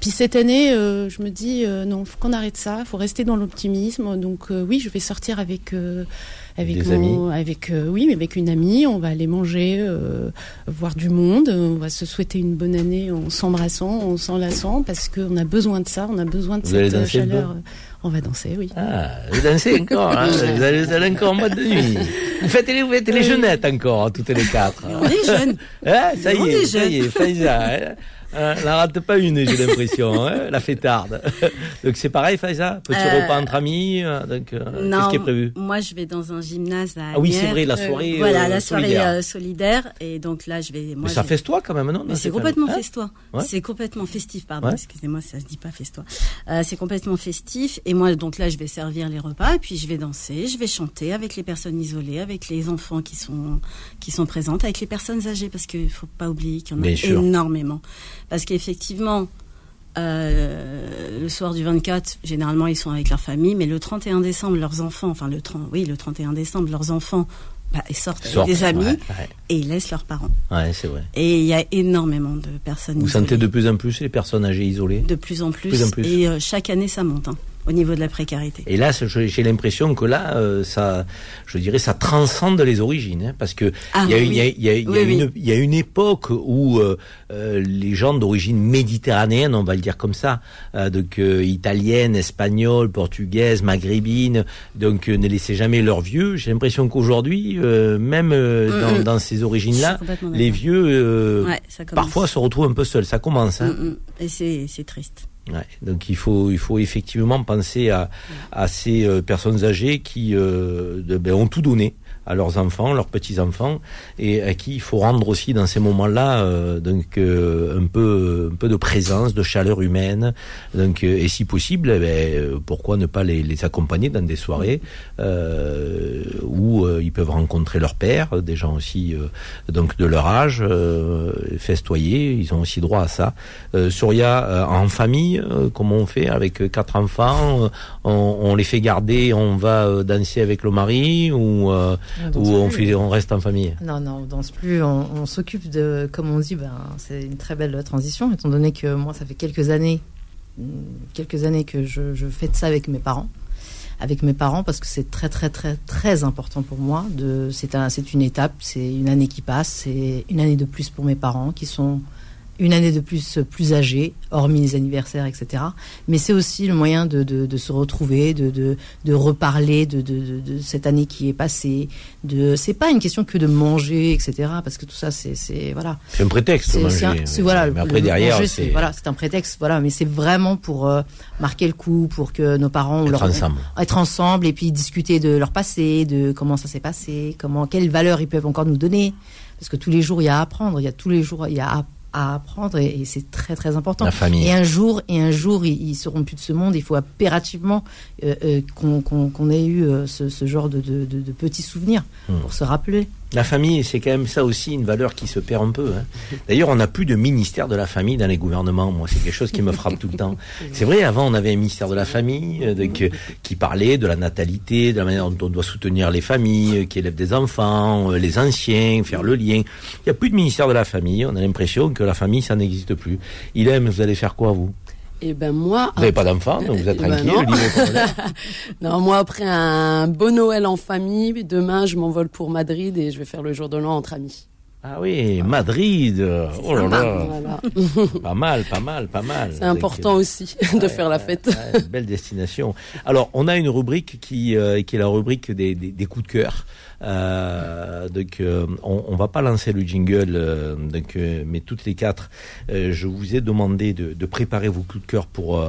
Puis cette année, je me dis non, faut qu'on arrête ça, faut rester dans l'optimisme. Donc oui, je vais sortir avec avec Des amis. avec euh, oui, mais avec une amie, on va aller manger, euh, voir du monde, on va se souhaiter une bonne année en s'embrassant, en s'enlaçant, parce qu'on a besoin de ça, on a besoin de Vous cette allez chaleur. On va danser, oui. Ah, vous dansez encore, hein, vous, allez, vous, allez, encore en mode de nuit. Vous faites les, vous faites les jeunettes encore, hein, toutes les quatre. on est jeunes. Hein, ça, y est, ça y est, Faiza. Hein. Euh, la rate pas une, j'ai l'impression, hein, la fêtarde. donc c'est pareil, Faiza? Petit euh, repas entre amis euh, donc, euh, Qu'est-ce qui est prévu? Moi, je vais dans un gymnase à Ah oui, c'est vrai, la soirée Voilà, la soirée solidaire. Et donc là, je vais... Moi, Mais ça festoie quand même, non? Mais c'est complètement hein festois. C'est complètement festif, pardon. Excusez-moi, ça se dit pas festois. c'est complètement festif. Et moi, donc là, je vais servir les repas. Et puis, je vais danser, je vais chanter avec les personnes isolées, avec les enfants qui sont, qui sont présentes, avec les personnes âgées. Parce qu'il faut pas oublier qu'il y en a énormément. Parce qu'effectivement, euh, le soir du 24, généralement, ils sont avec leur famille, mais le 31 décembre, leurs enfants, enfin le 30, oui, le 31 décembre, leurs enfants, bah, ils sortent avec des amis et ils laissent leurs parents. Ouais, c'est vrai. Et il y a énormément de personnes. Vous sentez de plus en plus les personnes âgées isolées? De plus en plus. Et euh, chaque année, ça monte. Hein au niveau de la précarité. Et là, j'ai l'impression que là, euh, ça, je dirais, ça transcende les origines, hein, parce que il y, a une époque où euh, euh, les gens d'origine méditerranéenne, on va le dire comme ça, donc italienne, espagnole, portugaise, maghrébine, donc ne laissaient jamais leurs vieux. J'ai l'impression qu'aujourd'hui, même mm, mm. dans, ces origines-là, les vieux parfois se retrouvent un peu seuls. Ça commence. Hein. Mm, Et c'est triste. Ouais, donc il faut, il faut effectivement penser à, ces euh, personnes âgées qui euh, ben, ont tout donné à leurs enfants, leurs petits enfants, et à qui il faut rendre aussi dans ces moments-là euh, donc un peu un peu de présence, de chaleur humaine, donc et si possible, eh ben, pourquoi ne pas les, les, accompagner dans des soirées où ils peuvent rencontrer leur père, des gens aussi donc de leur âge, festoyer, ils ont aussi droit à ça. Souria en famille, comment on fait avec quatre enfants, on, on les fait garder, on va danser avec le mari ou, euh, on, on, fait, on reste en famille Non, non, on danse plus. On, s'occupe de, comme on dit, ben, c'est une très belle transition, étant donné que moi, ça fait quelques années, quelques années que je, je fais de ça avec mes parents avec mes parents parce que c'est très très très très important pour moi. De, c'est un, c'est une étape, c'est une année qui passe, c'est une année de plus pour mes parents qui sont une année de plus plus âgée, hormis les anniversaires, etc. Mais c'est aussi le moyen de, de, de se retrouver, de, de, de reparler de, cette année qui est passée. De, c'est pas une question que de manger, etc. Parce que tout ça, c'est, c'est voilà. C'est un prétexte. C'est, c'est, voilà. Mais après derrière, c'est voilà, c'est un prétexte. Voilà, mais c'est vraiment pour euh, marquer le coup, pour que nos parents être leur, ensemble, être ensemble et puis discuter de leur passé, de comment ça s'est passé, comment quelles valeurs ils peuvent encore nous donner. Parce que tous les jours, il y a à apprendre. Il y a tous les jours, il y a à à apprendre et, c'est très très important. La famille. Et un jour, et un jour, ils, seront plus de ce monde. Il faut impérativement euh, euh, qu'on ait eu euh, ce, genre de, petits souvenirs hmm. pour se rappeler. La famille, c'est quand même ça aussi une valeur qui se perd un peu. Hein. D'ailleurs, on n'a plus de ministère de la famille dans les gouvernements. Moi, c'est quelque chose qui me frappe tout le temps. C'est vrai, avant, on avait un ministère de la famille euh, qui parlait de la natalité, de la manière dont on doit soutenir les familles, euh, qui élèvent des enfants, euh, les anciens, faire le lien. Il n'y a plus de ministère de la famille. On a l'impression que la famille, ça n'existe plus. Il aime, vous allez faire quoi, vous? Et eh ben moi. Vous n'avez pas d'enfant, donc vous êtes eh ben tranquille. non. non. moi après un beau Noël en famille, demain je m'envole pour Madrid et je vais faire le jour de l'an entre amis. Ah oui, Madrid. Oh là là. pas mal, pas mal, pas mal. C'est important aussi de faire la fête. belle destination. Alors, on a une rubrique qui, euh, qui est la rubrique des, des, des coups de cœur. Euh, donc, euh, on, on, va pas lancer le jingle, euh, donc, mais toutes les quatre, je vous ai demandé de, de, préparer vos coups de cœur pour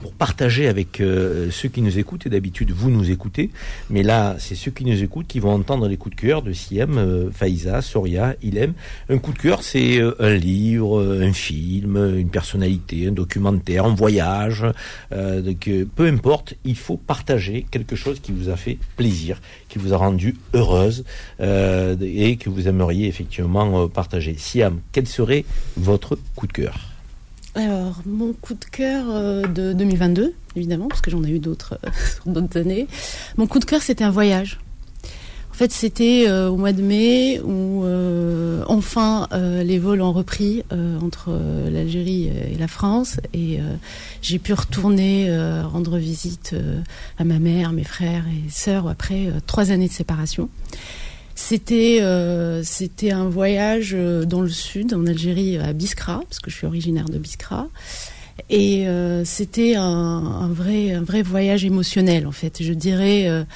pour partager avec ceux qui nous écoutent. Et d'habitude, vous nous écoutez, mais là, c'est ceux qui nous écoutent qui vont entendre les coups de cœur de Siem, Faïza, Soria, Ilem. Un coup de cœur, c'est un livre, un film, une personnalité, un documentaire, un voyage. donc, peu importe, il faut partager quelque chose qui vous a fait plaisir, qui vous a rendu heureuse euh, et que vous aimeriez effectivement euh, partager. Siam, quel serait votre coup de cœur? Alors, mon coup de cœur euh, de 2022, évidemment, parce que j'en ai eu d'autres d'autres années. Mon coup de cœur, c'était un voyage. En fait, c'était euh, au mois de mai où euh, enfin euh, les vols ont repris entre l'Algérie et la France et j'ai pu retourner rendre visite à ma mère, mes frères et sœurs après trois années de séparation. C'était c'était un voyage dans le sud, en Algérie, à Biskra, parce que je suis originaire de Biskra. Et c'était un, un, vrai un vrai voyage émotionnel en fait. Je dirais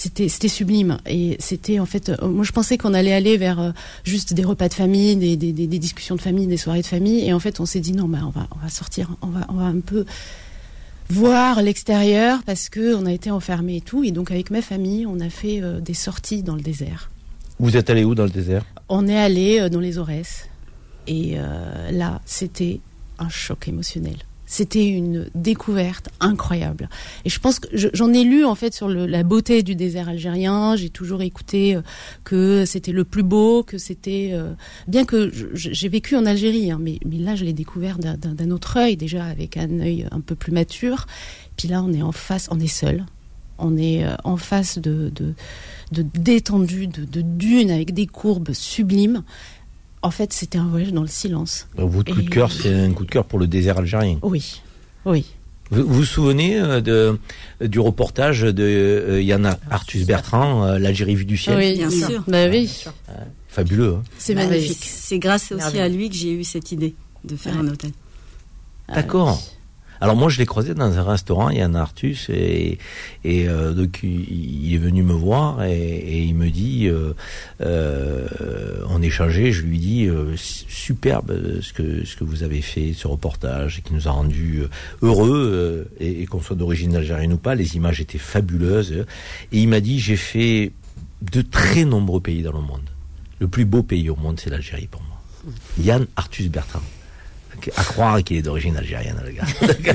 c'était c'était sublime. Et c'était en fait euh, moi je pensais qu'on allait aller vers euh, juste des repas de famille des, des, des, discussions de famille des soirées de famille. Et en fait on s'est dit non bah on va on va sortir. On va on va un peu voir l'extérieur parce que on a été enfermés et tout. Et donc avec ma famille on a fait euh, des sorties dans le désert. Vous êtes allé où dans le désert? On est allé dans les Aurès. Et là c'était un choc émotionnel c'était une découverte incroyable. Et je pense que j'en ai lu en fait sur la beauté du désert algérien. J'ai toujours écouté euh, que c'était le plus beau, que c'était euh, bien que j'ai vécu en Algérie, hein, mais, là je l'ai découvert d'un autre œil déjà avec un œil un peu plus mature. Puis là on est en face, on est seul, on est euh, en face de de, de détendu, de, de dunes avec des courbes sublimes. En fait, c'était un voyage dans le silence. Votre coup de cœur, c'est un coup de cœur pour le désert algérien. Oui, oui. Vous vous, souvenez euh, de, du reportage de euh, Yana Arthus Bertrand, euh, L'Algérie vue du ciel? Oui, bien sûr. Bah oui. Fabuleux. Hein c'est magnifique. C'est grâce aussi à lui que j'ai eu cette idée de faire un hôtel. D'accord. Alors moi, je l'ai croisé dans un restaurant, il y a un Artus, et, et euh, donc il est venu me voir et, il me dit, euh, euh, on échangeait, je lui dis, euh, superbe ce que ce que vous avez fait, ce reportage, qui nous a rendu heureux, et, et qu'on soit d'origine algérienne ou pas, les images étaient fabuleuses. Et il m'a dit, j'ai fait de très nombreux pays dans le monde. Le plus beau pays au monde, c'est l'Algérie pour moi. Yann Arthus Bertrand. À croire qu'il est d'origine algérienne, le gars.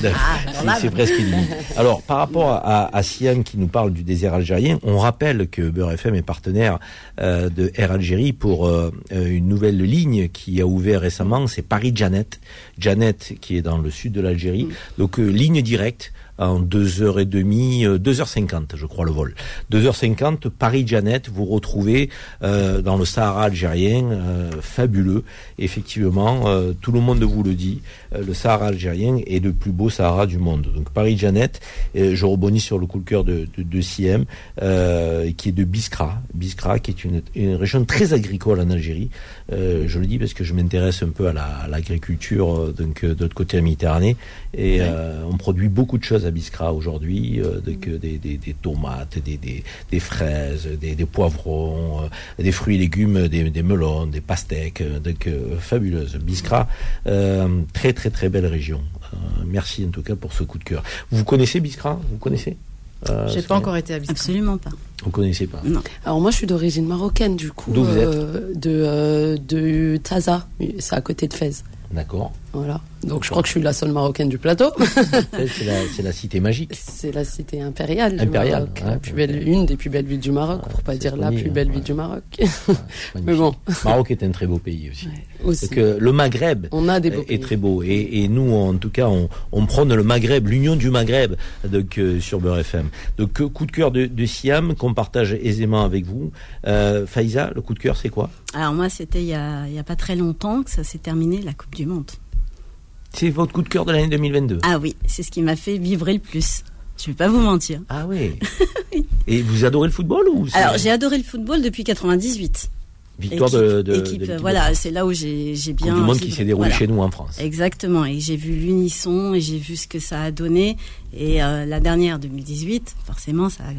C'est- c'est presque limite. Alors, par rapport à, à Siam qui nous parle du désert algérien, on rappelle que Beurre FM est partenaire euh, de Air Algérie pour euh, euh, une nouvelle ligne qui a ouvert récemment, c'est Paris-Janet. Janet qui est dans le sud de l'Algérie. Donc, euh, ligne directe en 2h30, euh, 2h50 je crois le vol. 2h50, Paris-Janet, vous retrouvez euh, dans le Sahara algérien, euh, fabuleux. Effectivement, euh, tout le monde vous le dit, euh, le Sahara algérien est le plus beau Sahara du monde. Donc Paris-Janet, euh, je rebondis sur le coup de cœur de, de, euh, qui est de Biskra. Biskra, qui est une région très agricole en Algérie. Euh, je le dis parce que je m'intéresse un peu à la- à l'agriculture euh, donc euh, de l'autre côté de la Méditerranée et euh, on produit beaucoup de choses à Biskra aujourd'hui, euh, donc, des, des, des tomates, des, des, des fraises, des, des poivrons, euh, des fruits et légumes, des, des melons, des pastèques, donc euh, fabuleuse. Biskra, euh, très très très belle région. Euh, merci en tout cas pour ce coup de cœur. Vous connaissez Biskra? Vous connaissez? Euh, J'ai pas encore été à Biskra. Absolument pas. Vous connaissez pas Non. Alors moi je suis d'origine marocaine du coup. D'où vous euh, De euh, de Taza, c'est à côté de Fès. D'accord. Voilà. Donc je crois que je suis la seule marocaine du plateau. c'est la, cité magique. C'est la cité impériale. du Impériale, Maroc. ouais. La plus belle, une des plus belles villes du Maroc, Ouais, pour pas dire la plus hein, belle ouais. ville du Maroc. Mais bon, Maroc est un très beau pays aussi. aussi. Donc, euh, le Maghreb On a des beaux est pays. très beau. Et, et nous, en tout cas, on, on prône le Maghreb, l'union du Maghreb donc, euh, sur Beurre FM. Donc, coup de cœur de, de Siam qu'on partage aisément avec vous. Euh, Faïza, le coup de cœur, c'est quoi? Alors moi, c'était il y a, il y a pas très longtemps que ça s'est terminé, la Coupe du Monde. C'est votre coup de cœur de l'année 2022 Ah oui, c'est ce qui m'a fait vibrer le plus. Je vais pas vous mentir. Ah oui. Et vous adorez le football ou Alors j'ai adoré le football depuis 98. victoire équipe, de, de, équipe, de voilà, c'est là où j'ai bien du monde qui s'est déroulée Voilà. chez nous en France. Exactement, et j'ai vu l'unisson et j'ai vu ce que ça a donné. Et euh, la dernière 2018, forcément, ça, euh,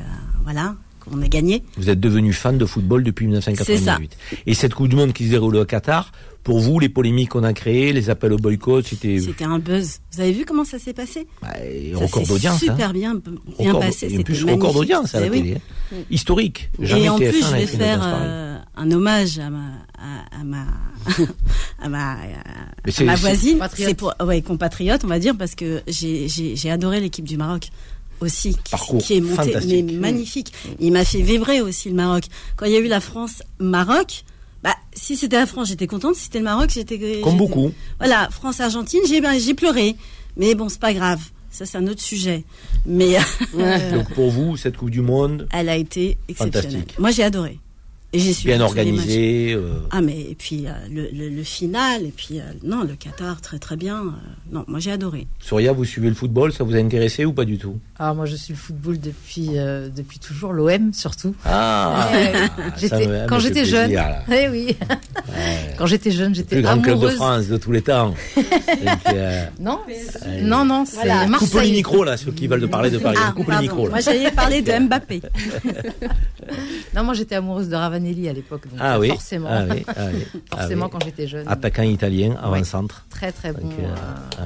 voilà, qu'on a gagné. Vous êtes devenu fan de football depuis 1998. Et cette Coupe du Monde qui se déroule au Qatar, pour vous, les polémiques qu'on a créées, les appels au boycott, c'était C'était un buzz. Vous avez vu comment ça s'est passé? Bah, Ça record d'audience. hein. Super bien, bien Record- passé. en plus, record d'audience à la Eh oui. télé. hein. Historique. Jamais Et en TF1 plus, je vais faire euh, un hommage à ma, à, à ma, à ma, à ma voisine. Compatriote. C'est pour, ouais, compatriote, on va dire, parce que j'ai adoré l'équipe du Maroc aussi, qui, Parcours qui est montée, mais magnifique. Il m'a fait vibrer aussi le Maroc. Quand il y a eu la France-Maroc, bah, si c'était la France, j'étais contente. Si c'était le Maroc, j'étais. Comme beaucoup. Voilà, France-Argentine, j'ai, ben, j'ai pleuré. Mais bon, c'est pas grave. Ça, c'est un autre sujet. Mais Donc pour vous, cette Coupe du Monde, elle a été exceptionnelle. Fantastique. Moi, j'ai adoré. Bien les organisée. euh, Ah mais et puis euh, le, le, le final et puis euh, non le Qatar très très bien euh, non moi j'ai adoré Soria, vous suivez le football, ça vous a intéressé ou pas du tout? Alors moi je suis le football depuis euh, depuis toujours l'OM surtout. Ah, me- quand j'étais jeune. Eh oui. Ouais. Quand j'étais jeune, Le j'étais plus grand club de amoureuse. France de tous les temps. Donc, euh, Non, non, non, c'est Voilà. Coupez les Marseille. micros là, ceux qui veulent de parler de Paris. ah Coupez les micros là. moi j'allais parler de Mbappé Non, moi j'étais amoureuse de Ravanelli à l'époque. donc, Ah oui. Forcément, Ah oui, ah oui, ah forcément oui. quand j'étais jeune. Attaquant italien, Ouais. avant-centre. Très très bon. Donc, euh, euh.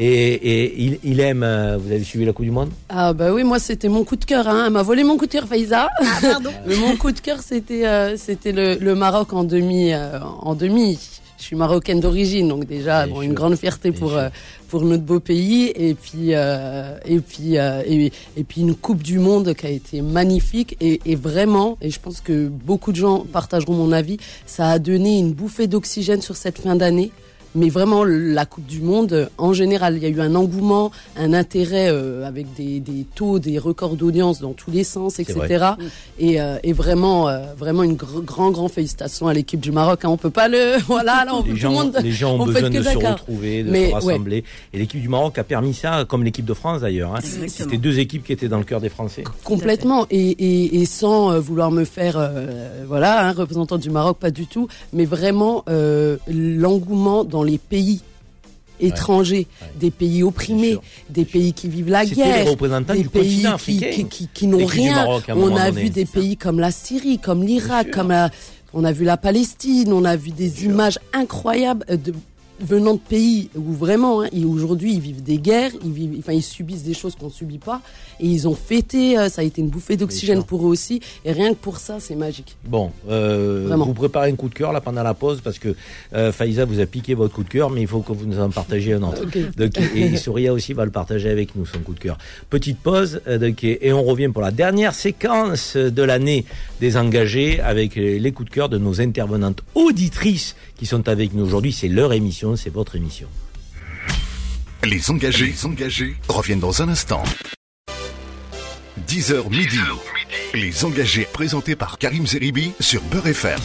Et, et il, il aime, euh, vous avez suivi la Coupe du Monde? Ah bah oui, moi c'était mon coup de cœur. Hein. Elle m'a volé mon coup de cœur, Faïza. ah pardon Mais mon coup de cœur, c'était euh, c'était le, le Maroc en demi. euh, en demi. Je suis marocaine d'origine, donc déjà bon, une grande fierté pour euh, pour notre beau pays et puis euh, et puis euh, et, et puis une Coupe du Monde qui a été magnifique et, et vraiment et je pense que beaucoup de gens partageront mon avis. Ça a donné une bouffée d'oxygène sur cette fin d'année. Mais vraiment, la Coupe du Monde, en général, il y a eu un engouement, un intérêt euh, avec des, des taux, des records d'audience dans tous les sens, etc. vrai. Et, euh, et vraiment, euh, vraiment une gr- grand, grand félicitation à l'équipe du Maroc. Hein. On peut pas le, voilà, là, on les tout gens, le monde. les gens ont on besoin de se retrouver, de Mais, se ouais. rassembler. Et l'équipe du Maroc a permis ça, comme l'équipe de France d'ailleurs. Hein. C'était deux équipes qui étaient dans le cœur des Français. Complètement et, et, et sans euh, vouloir me faire euh, voilà un représentant du Maroc pas du tout mais vraiment euh, l'engouement dans les pays étrangers Ouais. des pays opprimés des pays qui vivent la les guerre représentants des du pays qui, qui, qui, qui n'ont rien. On a donné. vu des pays comme la Syrie comme l'Irak comme la, on a vu la Palestine on a vu des images incroyables euh, de venant de pays où vraiment, hein, aujourd'hui, ils vivent des guerres, ils, vivent, enfin, ils subissent des choses qu'on ne subit pas, et ils ont fêté, euh, ça a été une bouffée d'oxygène pour eux aussi, et rien que pour ça, c'est magique. Bon, euh, vous préparez un coup de cœur là pendant la pause, parce que euh, Faïza vous a piqué votre coup de cœur, mais il faut que vous nous en partagiez un autre. Donc, et Souria aussi va le partager avec nous, son coup de cœur. Petite pause, euh, et on revient pour la dernière séquence de l'année des engagés, avec les coups de cœur de nos intervenantes auditrices qui sont avec nous aujourd'hui. C'est leur émission, c'est votre émission. Les engagés, les engagés reviennent dans un instant. 10h midi. Les engagés présentés par Karim Zeribi sur Beurre FM.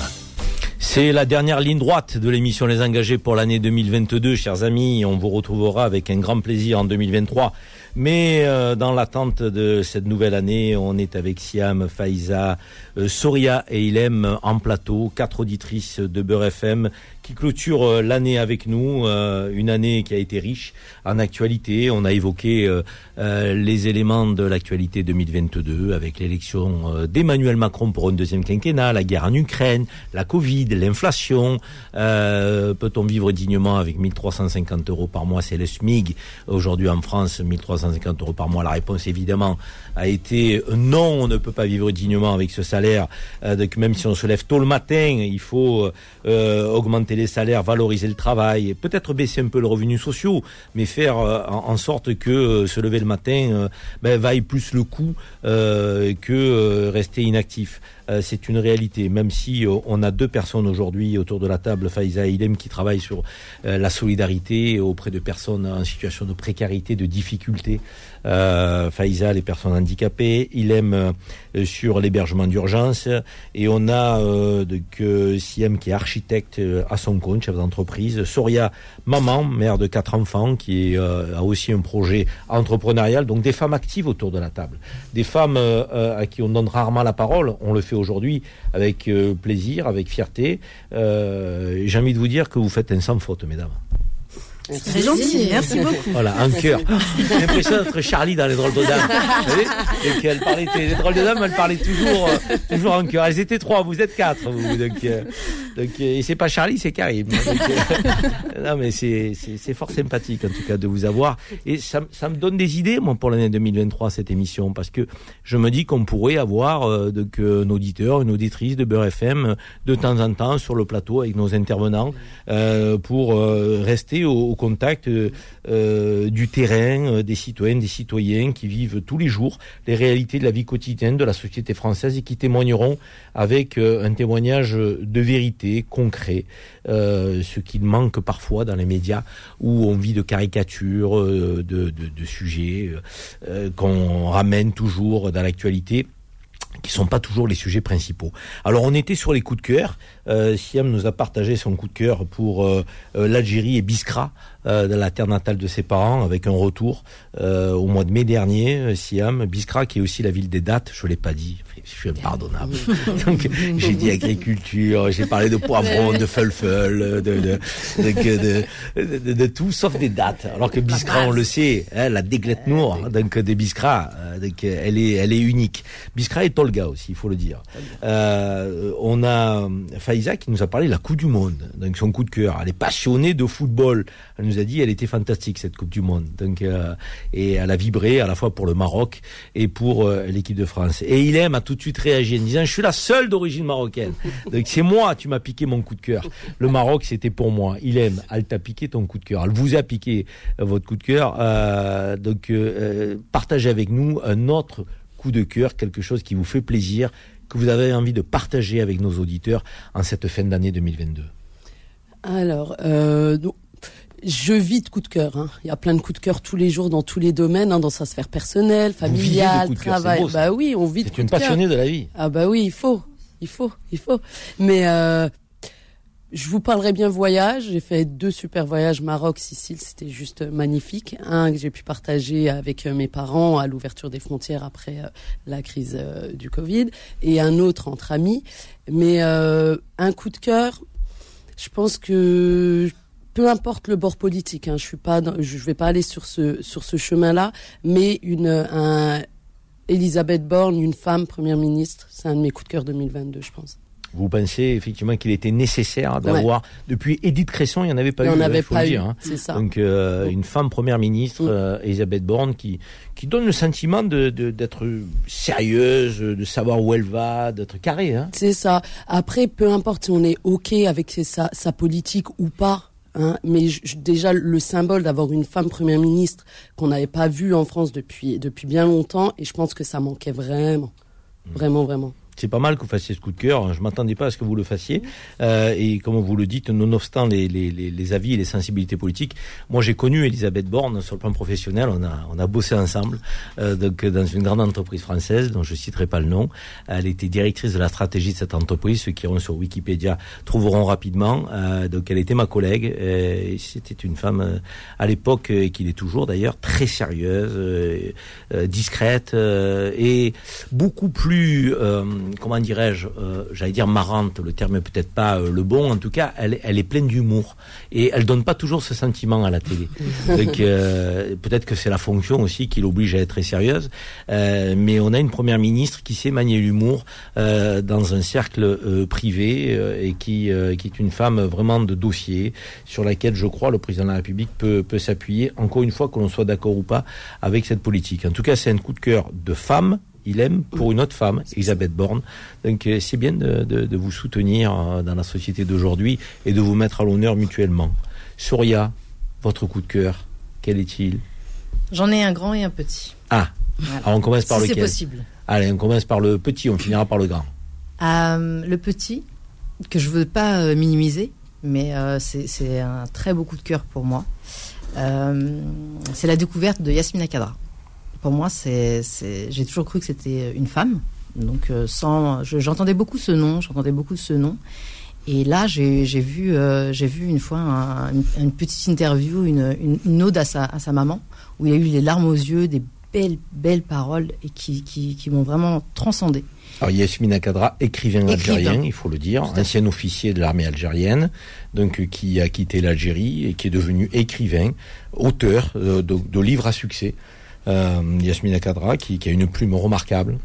C'est la dernière ligne droite de l'émission Les Engagés pour l'année 2022, chers amis. On vous retrouvera avec un grand plaisir en 2023 mais euh, dans l'attente de cette nouvelle année, on est avec Siam, Faiza, euh, Soria et Ilem en plateau, quatre auditrices de Beurre FM qui clôturent euh, l'année avec nous, une année qui a été riche en actualité. On a évoqué les éléments de l'actualité 2022 avec l'élection d'Emmanuel Macron pour un deuxième quinquennat, la guerre en Ukraine, la Covid, l'inflation. Peut-on vivre dignement avec 1350 euros par mois? C'est le SMIG aujourd'hui en France, 1350 150 euros par mois La réponse, évidemment, a été non, on ne peut pas vivre dignement avec ce salaire. Euh, donc même si on se lève tôt le matin, il faut euh, augmenter les salaires, valoriser le travail, peut-être baisser un peu le revenu sociaux, mais faire euh, en, sorte que se lever le matin ben, vaille plus le coup que rester inactif. Euh, c'est une réalité. Même si euh, on a deux personnes aujourd'hui autour de la table, Faiza et Ilem, qui travaillent sur euh, la solidarité auprès de personnes en situation de précarité, de difficulté. Faiza, les personnes handicapées. Ilem sur l'hébergement d'urgence. Et on a que Siem qui est architecte à son compte, chef d'entreprise. Soria, maman, mère de quatre enfants, qui a aussi un projet entrepreneurial. Donc des femmes actives autour de la table. Des femmes à qui on donne rarement la parole. On le fait aujourd'hui avec euh, plaisir, avec fierté. Euh, j'ai envie de vous dire que vous faites un sans faute, mesdames. C'est gentil, merci beaucoup. Voilà, un cœur. J'ai l'impression d'être Charlie dans les drôles de dames. Vous elle parlait, les drôles de dames, elle parlait toujours, euh, toujours en cœur. Elles étaient trois, vous êtes quatre. Vous, donc, euh, donc, euh, et c'est pas Charlie, c'est Karim. non, mais c'est, c'est, fort sympathique, en tout cas, de vous avoir. Et ça, ça me donne des idées, moi, pour l'année 2023, cette émission, parce que je me dis qu'on pourrait avoir donc, un auditeur, une auditrice de Beurre FM, de temps en temps, sur le plateau avec nos intervenants, pour rester au au contact euh, euh, du terrain, euh, des citoyennes, des citoyens qui vivent tous les jours les réalités de la vie quotidienne de la société française et qui témoigneront avec un témoignage de vérité concret, ce qui manque parfois dans les médias où on vit de caricatures, de, sujets qu'on ramène toujours dans l'actualité qui sont pas toujours les sujets principaux. Alors on était sur les coups de cœur. Siam nous a partagé son coup de cœur pour l'Algérie et Biskra, euh, de la terre natale de ses parents, avec un retour euh, au mois de mai dernier. Siam, Biskra, qui est aussi la ville des dates, je l'ai pas dit, je suis impardonnable. Donc j'ai dit agriculture, j'ai parlé de poivrons, de fulful, de de de, de, tout sauf des dates. Alors que Biskra, on le sait, hein, la déglette noire, donc des Biskra, donc elle est elle est unique. Biskra est Tolga aussi, il faut le dire. on a Faïza qui nous a parlé de la Coupe du Monde, donc son coup de cœur. Elle est passionnée de football. Elle nous a dit elle était fantastique cette Coupe du Monde. Donc euh, et elle a vibré à la fois pour le Maroc et pour euh, l'équipe de France. Et il aime a tout de suite réagi en disant je suis la seule d'origine marocaine. Donc c'est moi tu m'as piqué mon coup de cœur. Le Maroc c'était pour moi. Il aime. Elle t'a piqué ton coup de cœur. Elle vous a piqué euh, votre coup de cœur. donc partagez avec nous un autre coup de cœur, quelque chose qui vous fait plaisir, que vous avez envie de partager avec nos auditeurs en cette fin d'année 2022 Alors, euh, je vis de coups de cœur. Hein. Il y a plein de coups de cœur tous les jours dans tous les domaines, hein, dans sa sphère personnelle, familiale, travail. bah oui, on vit. C'est une passionnée de la vie. Ah bah oui, il faut, il faut, il faut. Mais euh, je vous parlerai bien voyage. J'ai fait deux super voyages Maroc, Sicile. C'était juste magnifique. Un que j'ai pu partager avec euh, mes parents à l'ouverture des frontières après euh, la crise euh, du Covid, et un autre entre amis. Mais un coup de cœur. Je pense que peu importe le bord politique, hein, je suis pas, je vais pas aller sur ce sur ce chemin-là, mais une un, Elisabeth Borne, une femme première ministre, c'est un de mes coups de cœur 2022, je pense. Vous pensez effectivement qu'il était nécessaire d'avoir, depuis Edith Cresson, il n'y en avait pas Il eu. n'y en avait faut pas le eu, dire, hein. c'est ça. Donc euh, une femme première ministre, Mm. euh, Elisabeth Borne, qui qui donne le sentiment de- d'être sérieuse, de savoir où elle va, d'être carrée. Hein. C'est ça. Après, peu importe si on est OK avec sa, sa politique ou pas, hein, mais j- j- déjà le symbole d'avoir une femme première ministre qu'on n'avait pas vue en France depuis, depuis bien longtemps, et je pense que ça manquait vraiment. Vraiment, vraiment. C'est pas mal que vous fassiez ce coup de cœur. Je m'attendais pas à ce que vous le fassiez. Euh, et comme vous le dites, nonobstant les, les, les, avis et les sensibilités politiques, moi j'ai connu Elisabeth Borne sur le plan professionnel. On a, on a bossé ensemble euh, donc, dans une grande entreprise française dont je citerai pas le nom. Elle était directrice de la stratégie de cette entreprise. Ceux qui iront sur Wikipédia trouveront rapidement. Euh, donc elle était ma collègue. C'était une femme euh, à l'époque, et qu'il est toujours d'ailleurs, très sérieuse, euh, euh, discrète et beaucoup plus, comment dirais-je, euh, j'allais dire marrante, le terme est peut-être pas euh, le bon, en tout cas, elle, elle est pleine d'humour et elle donne pas toujours ce sentiment à la télé. Donc euh, peut-être que c'est la fonction aussi qui l'oblige à être très sérieuse, euh, mais on a une première ministre qui sait manier l'humour euh, dans un cercle euh, privé euh, et qui, euh, qui est une femme vraiment de dossier sur laquelle je crois le président de la République peut, peut s'appuyer, encore une fois que l'on soit d'accord ou pas avec cette politique. En tout cas, c'est un coup de cœur de femme. Il aime pour une autre femme, Elisabeth Borne. Donc euh, c'est bien de, de, de vous soutenir euh, dans la société d'aujourd'hui et de vous mettre à l'honneur mutuellement. Soria, votre coup de cœur, quel est-il? J'en ai un grand et un petit. Ah, Voilà. alors on commence par si c'est lequel? possible. Allez, on commence par le petit, on finira par le grand. Euh, le petit, que je veux pas minimiser, mais euh, c'est c'est un très beau coup de cœur pour moi. Euh, c'est la découverte de Yasmina Kadra. Pour moi, c'est j'ai toujours cru que c'était une femme. Donc, euh, sans, je- j'entendais beaucoup ce nom, j'entendais beaucoup ce nom. Et là, j'ai vu, euh, j'ai vu une fois un- une, une petite interview, une, une, une ode à sa, à sa maman, où il a eu les larmes aux yeux, des belles, belles paroles et qui, qui, qui m'ont vraiment transcendé. Alors Yasmina Kadra, écrivain Écrivain. algérien, il faut le dire, ancien officier de l'armée algérienne, donc euh, qui a quitté l'Algérie et qui est devenu écrivain, auteur de, de livres à succès. Euh, Yasmina Kadra, qui, a une plume remarquable.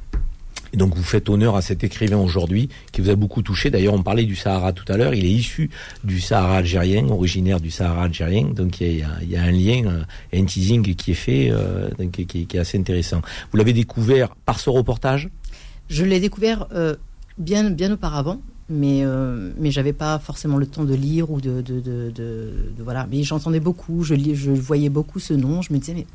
Et donc vous faites honneur à cet écrivain aujourd'hui qui vous a beaucoup touché. D'ailleurs, on parlait du Sahara tout à l'heure. Il est issu du Sahara algérien, originaire du Sahara algérien. Donc il y a, un lien, euh, un teasing qui est fait, euh, qui, est assez intéressant. Vous l'avez découvert par ce reportage? Je l'ai découvert euh, bien, bien auparavant, mais, euh, mais j'avais pas forcément le temps de lire ou de. de, de, de- voilà. Mais j'entendais beaucoup, je, je voyais beaucoup ce nom. Je me disais, mais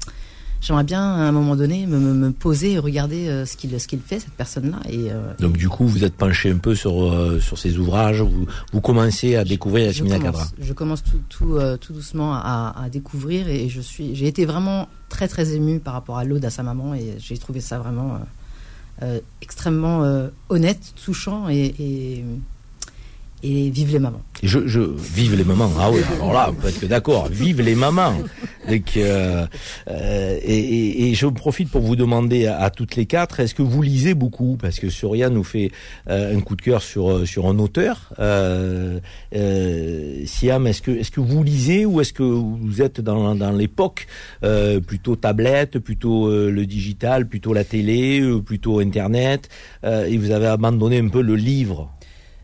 j'aimerais bien à un moment donné me, poser et regarder euh, ce qu'il ce qu'il fait, cette personne-là. Et, euh, Donc du coup, vous êtes penché un peu sur euh, sur ces ouvrages. Vous, vous commencez à découvrir Yasmina Kadra. je commence tout, tout, tout doucement à, à découvrir et je suis, j'ai été vraiment très très émue par rapport à l'ode à sa maman et j'ai trouvé ça vraiment euh, extrêmement euh, honnête, touchant et, et, et vive les mamans. Je, je vive les mamans. Ah oui, alors là, on peut être que d'accord. Vive les mamans. Donc, euh, euh, et, et- et je profite pour vous demander à, à toutes les quatre, est-ce que vous lisez beaucoup? Parce que Surya nous fait euh, un coup de cœur sur euh, sur un auteur. Euh, euh, Siam, est-ce que est-ce que vous lisez ou est-ce que vous êtes dans dans l'époque euh, plutôt tablette, plutôt euh, le digital, plutôt la télé, plutôt internet, euh, et vous avez abandonné un peu le livre?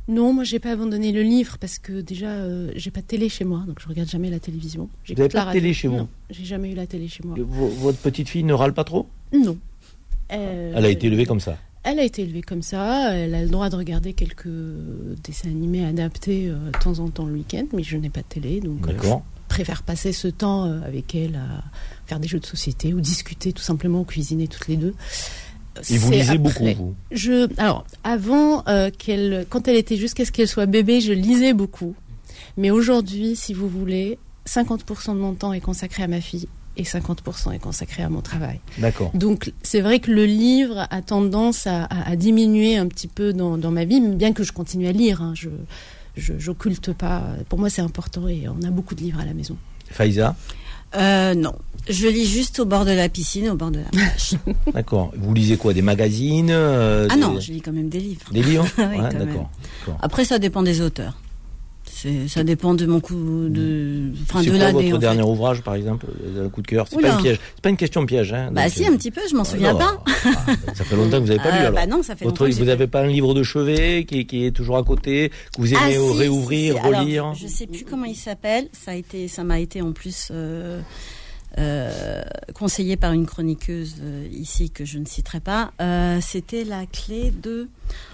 Non, moi j'ai pas abandonné le livre parce que déjà euh, j'ai pas de télé chez moi, donc je regarde jamais la télévision. Vous avez J'écoute la pas de télé chez vous Non, J'ai jamais eu la télé chez moi. V- Votre petite fille ne râle pas trop? Non. Euh, Elle a été élevée comme ça? Elle a été élevée comme ça. Elle a le droit de regarder quelques dessins animés adaptés euh, de temps en temps le week-end, mais je n'ai pas de télé, donc euh, D'accord. je préfère passer ce temps euh, avec elle à faire des jeux de société ou discuter tout simplement, cuisiner toutes les deux. Et vous lisez après. beaucoup, vous Je, alors, avant euh, qu'elle, quand elle était jusqu'à ce qu'elle soit bébé, je lisais beaucoup. Mais aujourd'hui, si vous voulez, 50% de mon temps est consacré à ma fille et 50% est consacré à mon travail. D'accord. Donc, c'est vrai que le livre a tendance à, à- à diminuer un petit peu dans, dans ma vie, bien que je continue à lire. hein. je, je, j'occulte pas. Pour moi, c'est important et on a beaucoup de livres à la maison. Faïza Euh, non. Je lis juste au bord de la piscine, au bord de la plage. D'accord. Vous lisez quoi Des magazines euh, ah des- non, je lis quand même des livres. Des livres Oui, Ouais. D'accord. Après, ça dépend des auteurs. C'est, ça dépend de mon coup de, enfin C'est de l'année. votre en dernier fait. ouvrage, par exemple, euh, le coup de cœur? C'est pas un piège. C'est pas une question piège, hein. Bah si, euh, un petit peu, je m'en souviens alors, pas. ah, ça fait longtemps que vous n'avez pas lu Euh, alors. bah non, ça fait Votre, longtemps vous n'avez pas un livre de chevet qui, qui est toujours à côté, que vous aimez Ah, si, réouvrir, si, si. Alors, relire je sais plus comment il s'appelle. Ça a été, ça m'a été en plus euh, euh, conseillé par une chroniqueuse euh, ici que je ne citerai pas. Euh, c'était la clé de.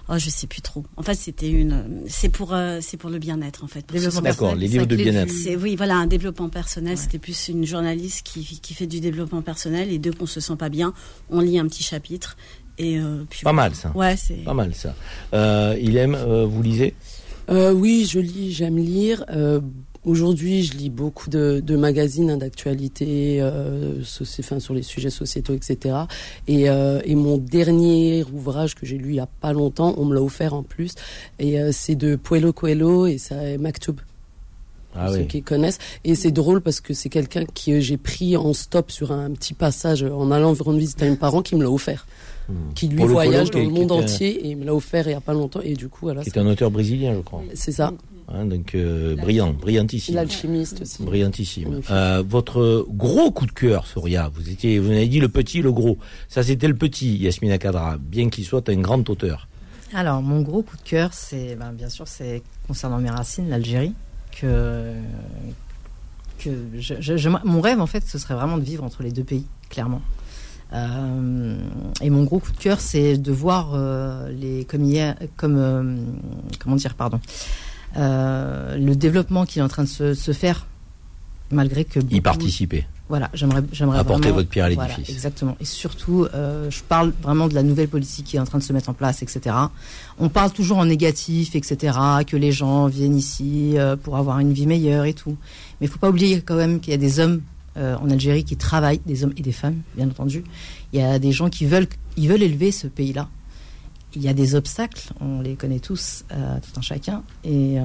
Oh, je sais plus trop. En fait, c'était une. C'est pour, euh, c'est pour le bien-être en fait. D'accord, personnel, les livres de bien-être. du- oui, voilà, un développement personnel. Ouais. C'était plus une journaliste qui, qui fait du développement personnel et dès qu'on se sent pas bien, on lit un petit chapitre et euh, puis Pas voilà. mal ça. Ouais, c'est. Pas mal ça. Euh, il aime, euh, vous lisez? Euh, oui, je lis, j'aime lire. Euh, Aujourd'hui, je lis beaucoup de, de magazines hein, d'actualité, euh, enfin, sur les sujets sociétaux, etc. Et, euh, et mon dernier ouvrage que j'ai lu il y a pas longtemps, on me l'a offert en plus, et euh, c'est de Puello Coelho et ça est Maktoub. Ah ceux oui. qui connaissent. Et c'est drôle parce que c'est quelqu'un qui euh, j'ai pris en stop sur un petit passage euh, en allant rendre visite à mes parents qui me l'a offert. Hmm. Qui lui Paulo voyage dans qui- le monde un- entier et il me l'a offert il y a pas longtemps. Et du coup, voilà. C'est- est un auteur brésilien, je crois. C'est ça. Hein, donc euh, brillant, brillantissime. L'alchimiste aussi. Brillantissime. Euh, votre gros coup de cœur, Soria, vous étiez, vous avez dit le petit, le gros. Ça, c'était le petit, Yasmina Kadra, bien qu'il soit un grand auteur. Alors, mon gros coup de cœur, c'est ben, bien sûr, c'est concernant mes racines, l'Algérie, que que je, je- je- mon rêve en fait, ce serait vraiment de vivre entre les deux pays, clairement. Euh, et mon gros coup de cœur, c'est de voir euh, les comme hier, comme euh, comment dire, pardon, euh, le développement qui est en train de se, se faire, malgré que Y beaucoup- participer. voilà, j'aimerais, j'aimerais Apporter vraiment- votre pierre à voilà, l'édifice. exactement. Et surtout, euh, je parle vraiment de la nouvelle politique qui est en train de se mettre en place, etc. On parle toujours en négatif, etc. Que les gens viennent ici euh, pour avoir une vie meilleure et tout. Mais il faut pas oublier quand même qu'il y a des hommes euh, en Algérie qui travaillent, des hommes et des femmes, bien entendu. Il y a des gens qui veulent, ils veulent élever ce pays-là. Il y a des obstacles, on les connaît tous, euh, tout un chacun. Et, euh,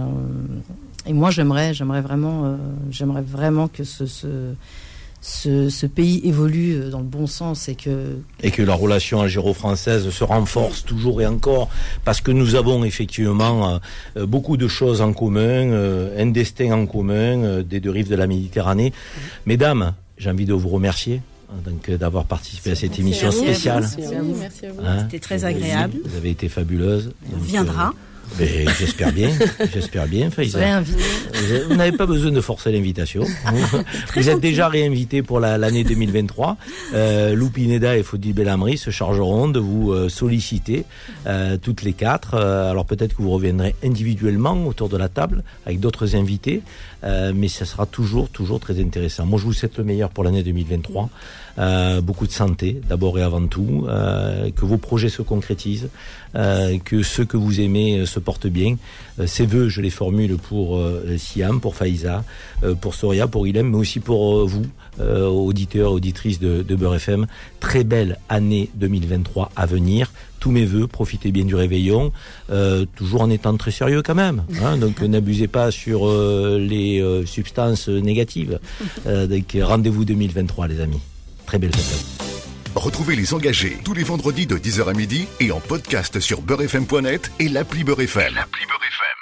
et moi, j'aimerais, j'aimerais vraiment, euh, j'aimerais vraiment que ce, ce, ce, ce pays évolue dans le bon sens et que Et que la relation algéro-française se renforce toujours et encore, parce que nous avons effectivement beaucoup de choses en commun, un destin en commun des deux rives de la Méditerranée. Mesdames, j'ai envie de vous remercier donc, euh, d'avoir participé à cette émission à vous. spéciale. Merci à vous. merci à vous. Hein. C'était très agréable. Vous avez été fabuleuse. On Donc, viendra. euh, ben, j'espère bien, j'espère bien, vous n'avez pas besoin de forcer l'invitation. Vous êtes déjà réinvité pour la- l'année 2023. Euh, Lou Pineda et Faudil Bellamri se chargeront de vous euh, solliciter euh, toutes les quatre. Alors peut-être que vous reviendrez individuellement autour de la table avec d'autres invités, euh, mais ça sera toujours, toujours très intéressant. Moi, je vous souhaite le meilleur pour l'année 2023. Euh, beaucoup de santé, d'abord et avant tout, euh, que vos projets se concrétisent, que ceux que vous aimez se portent bien. Ces vœux, je les formule pour Siam, pour Faïza, pour Soria, pour Ilem, mais aussi pour vous, auditeurs, auditrices de, de FM. Très belle année 2023 à venir. Tous mes vœux, profitez bien du réveillon, euh, toujours en étant très sérieux quand même. Hein, donc n'abusez pas sur euh, les euh, substances négatives. Euh, donc rendez-vous 2023 les amis. Très belle fête. Retrouvez les engagés tous les vendredis de 10h à midi et en podcast sur beurrefm.net et l'appli Beurre FM. L'appli Beurre FM.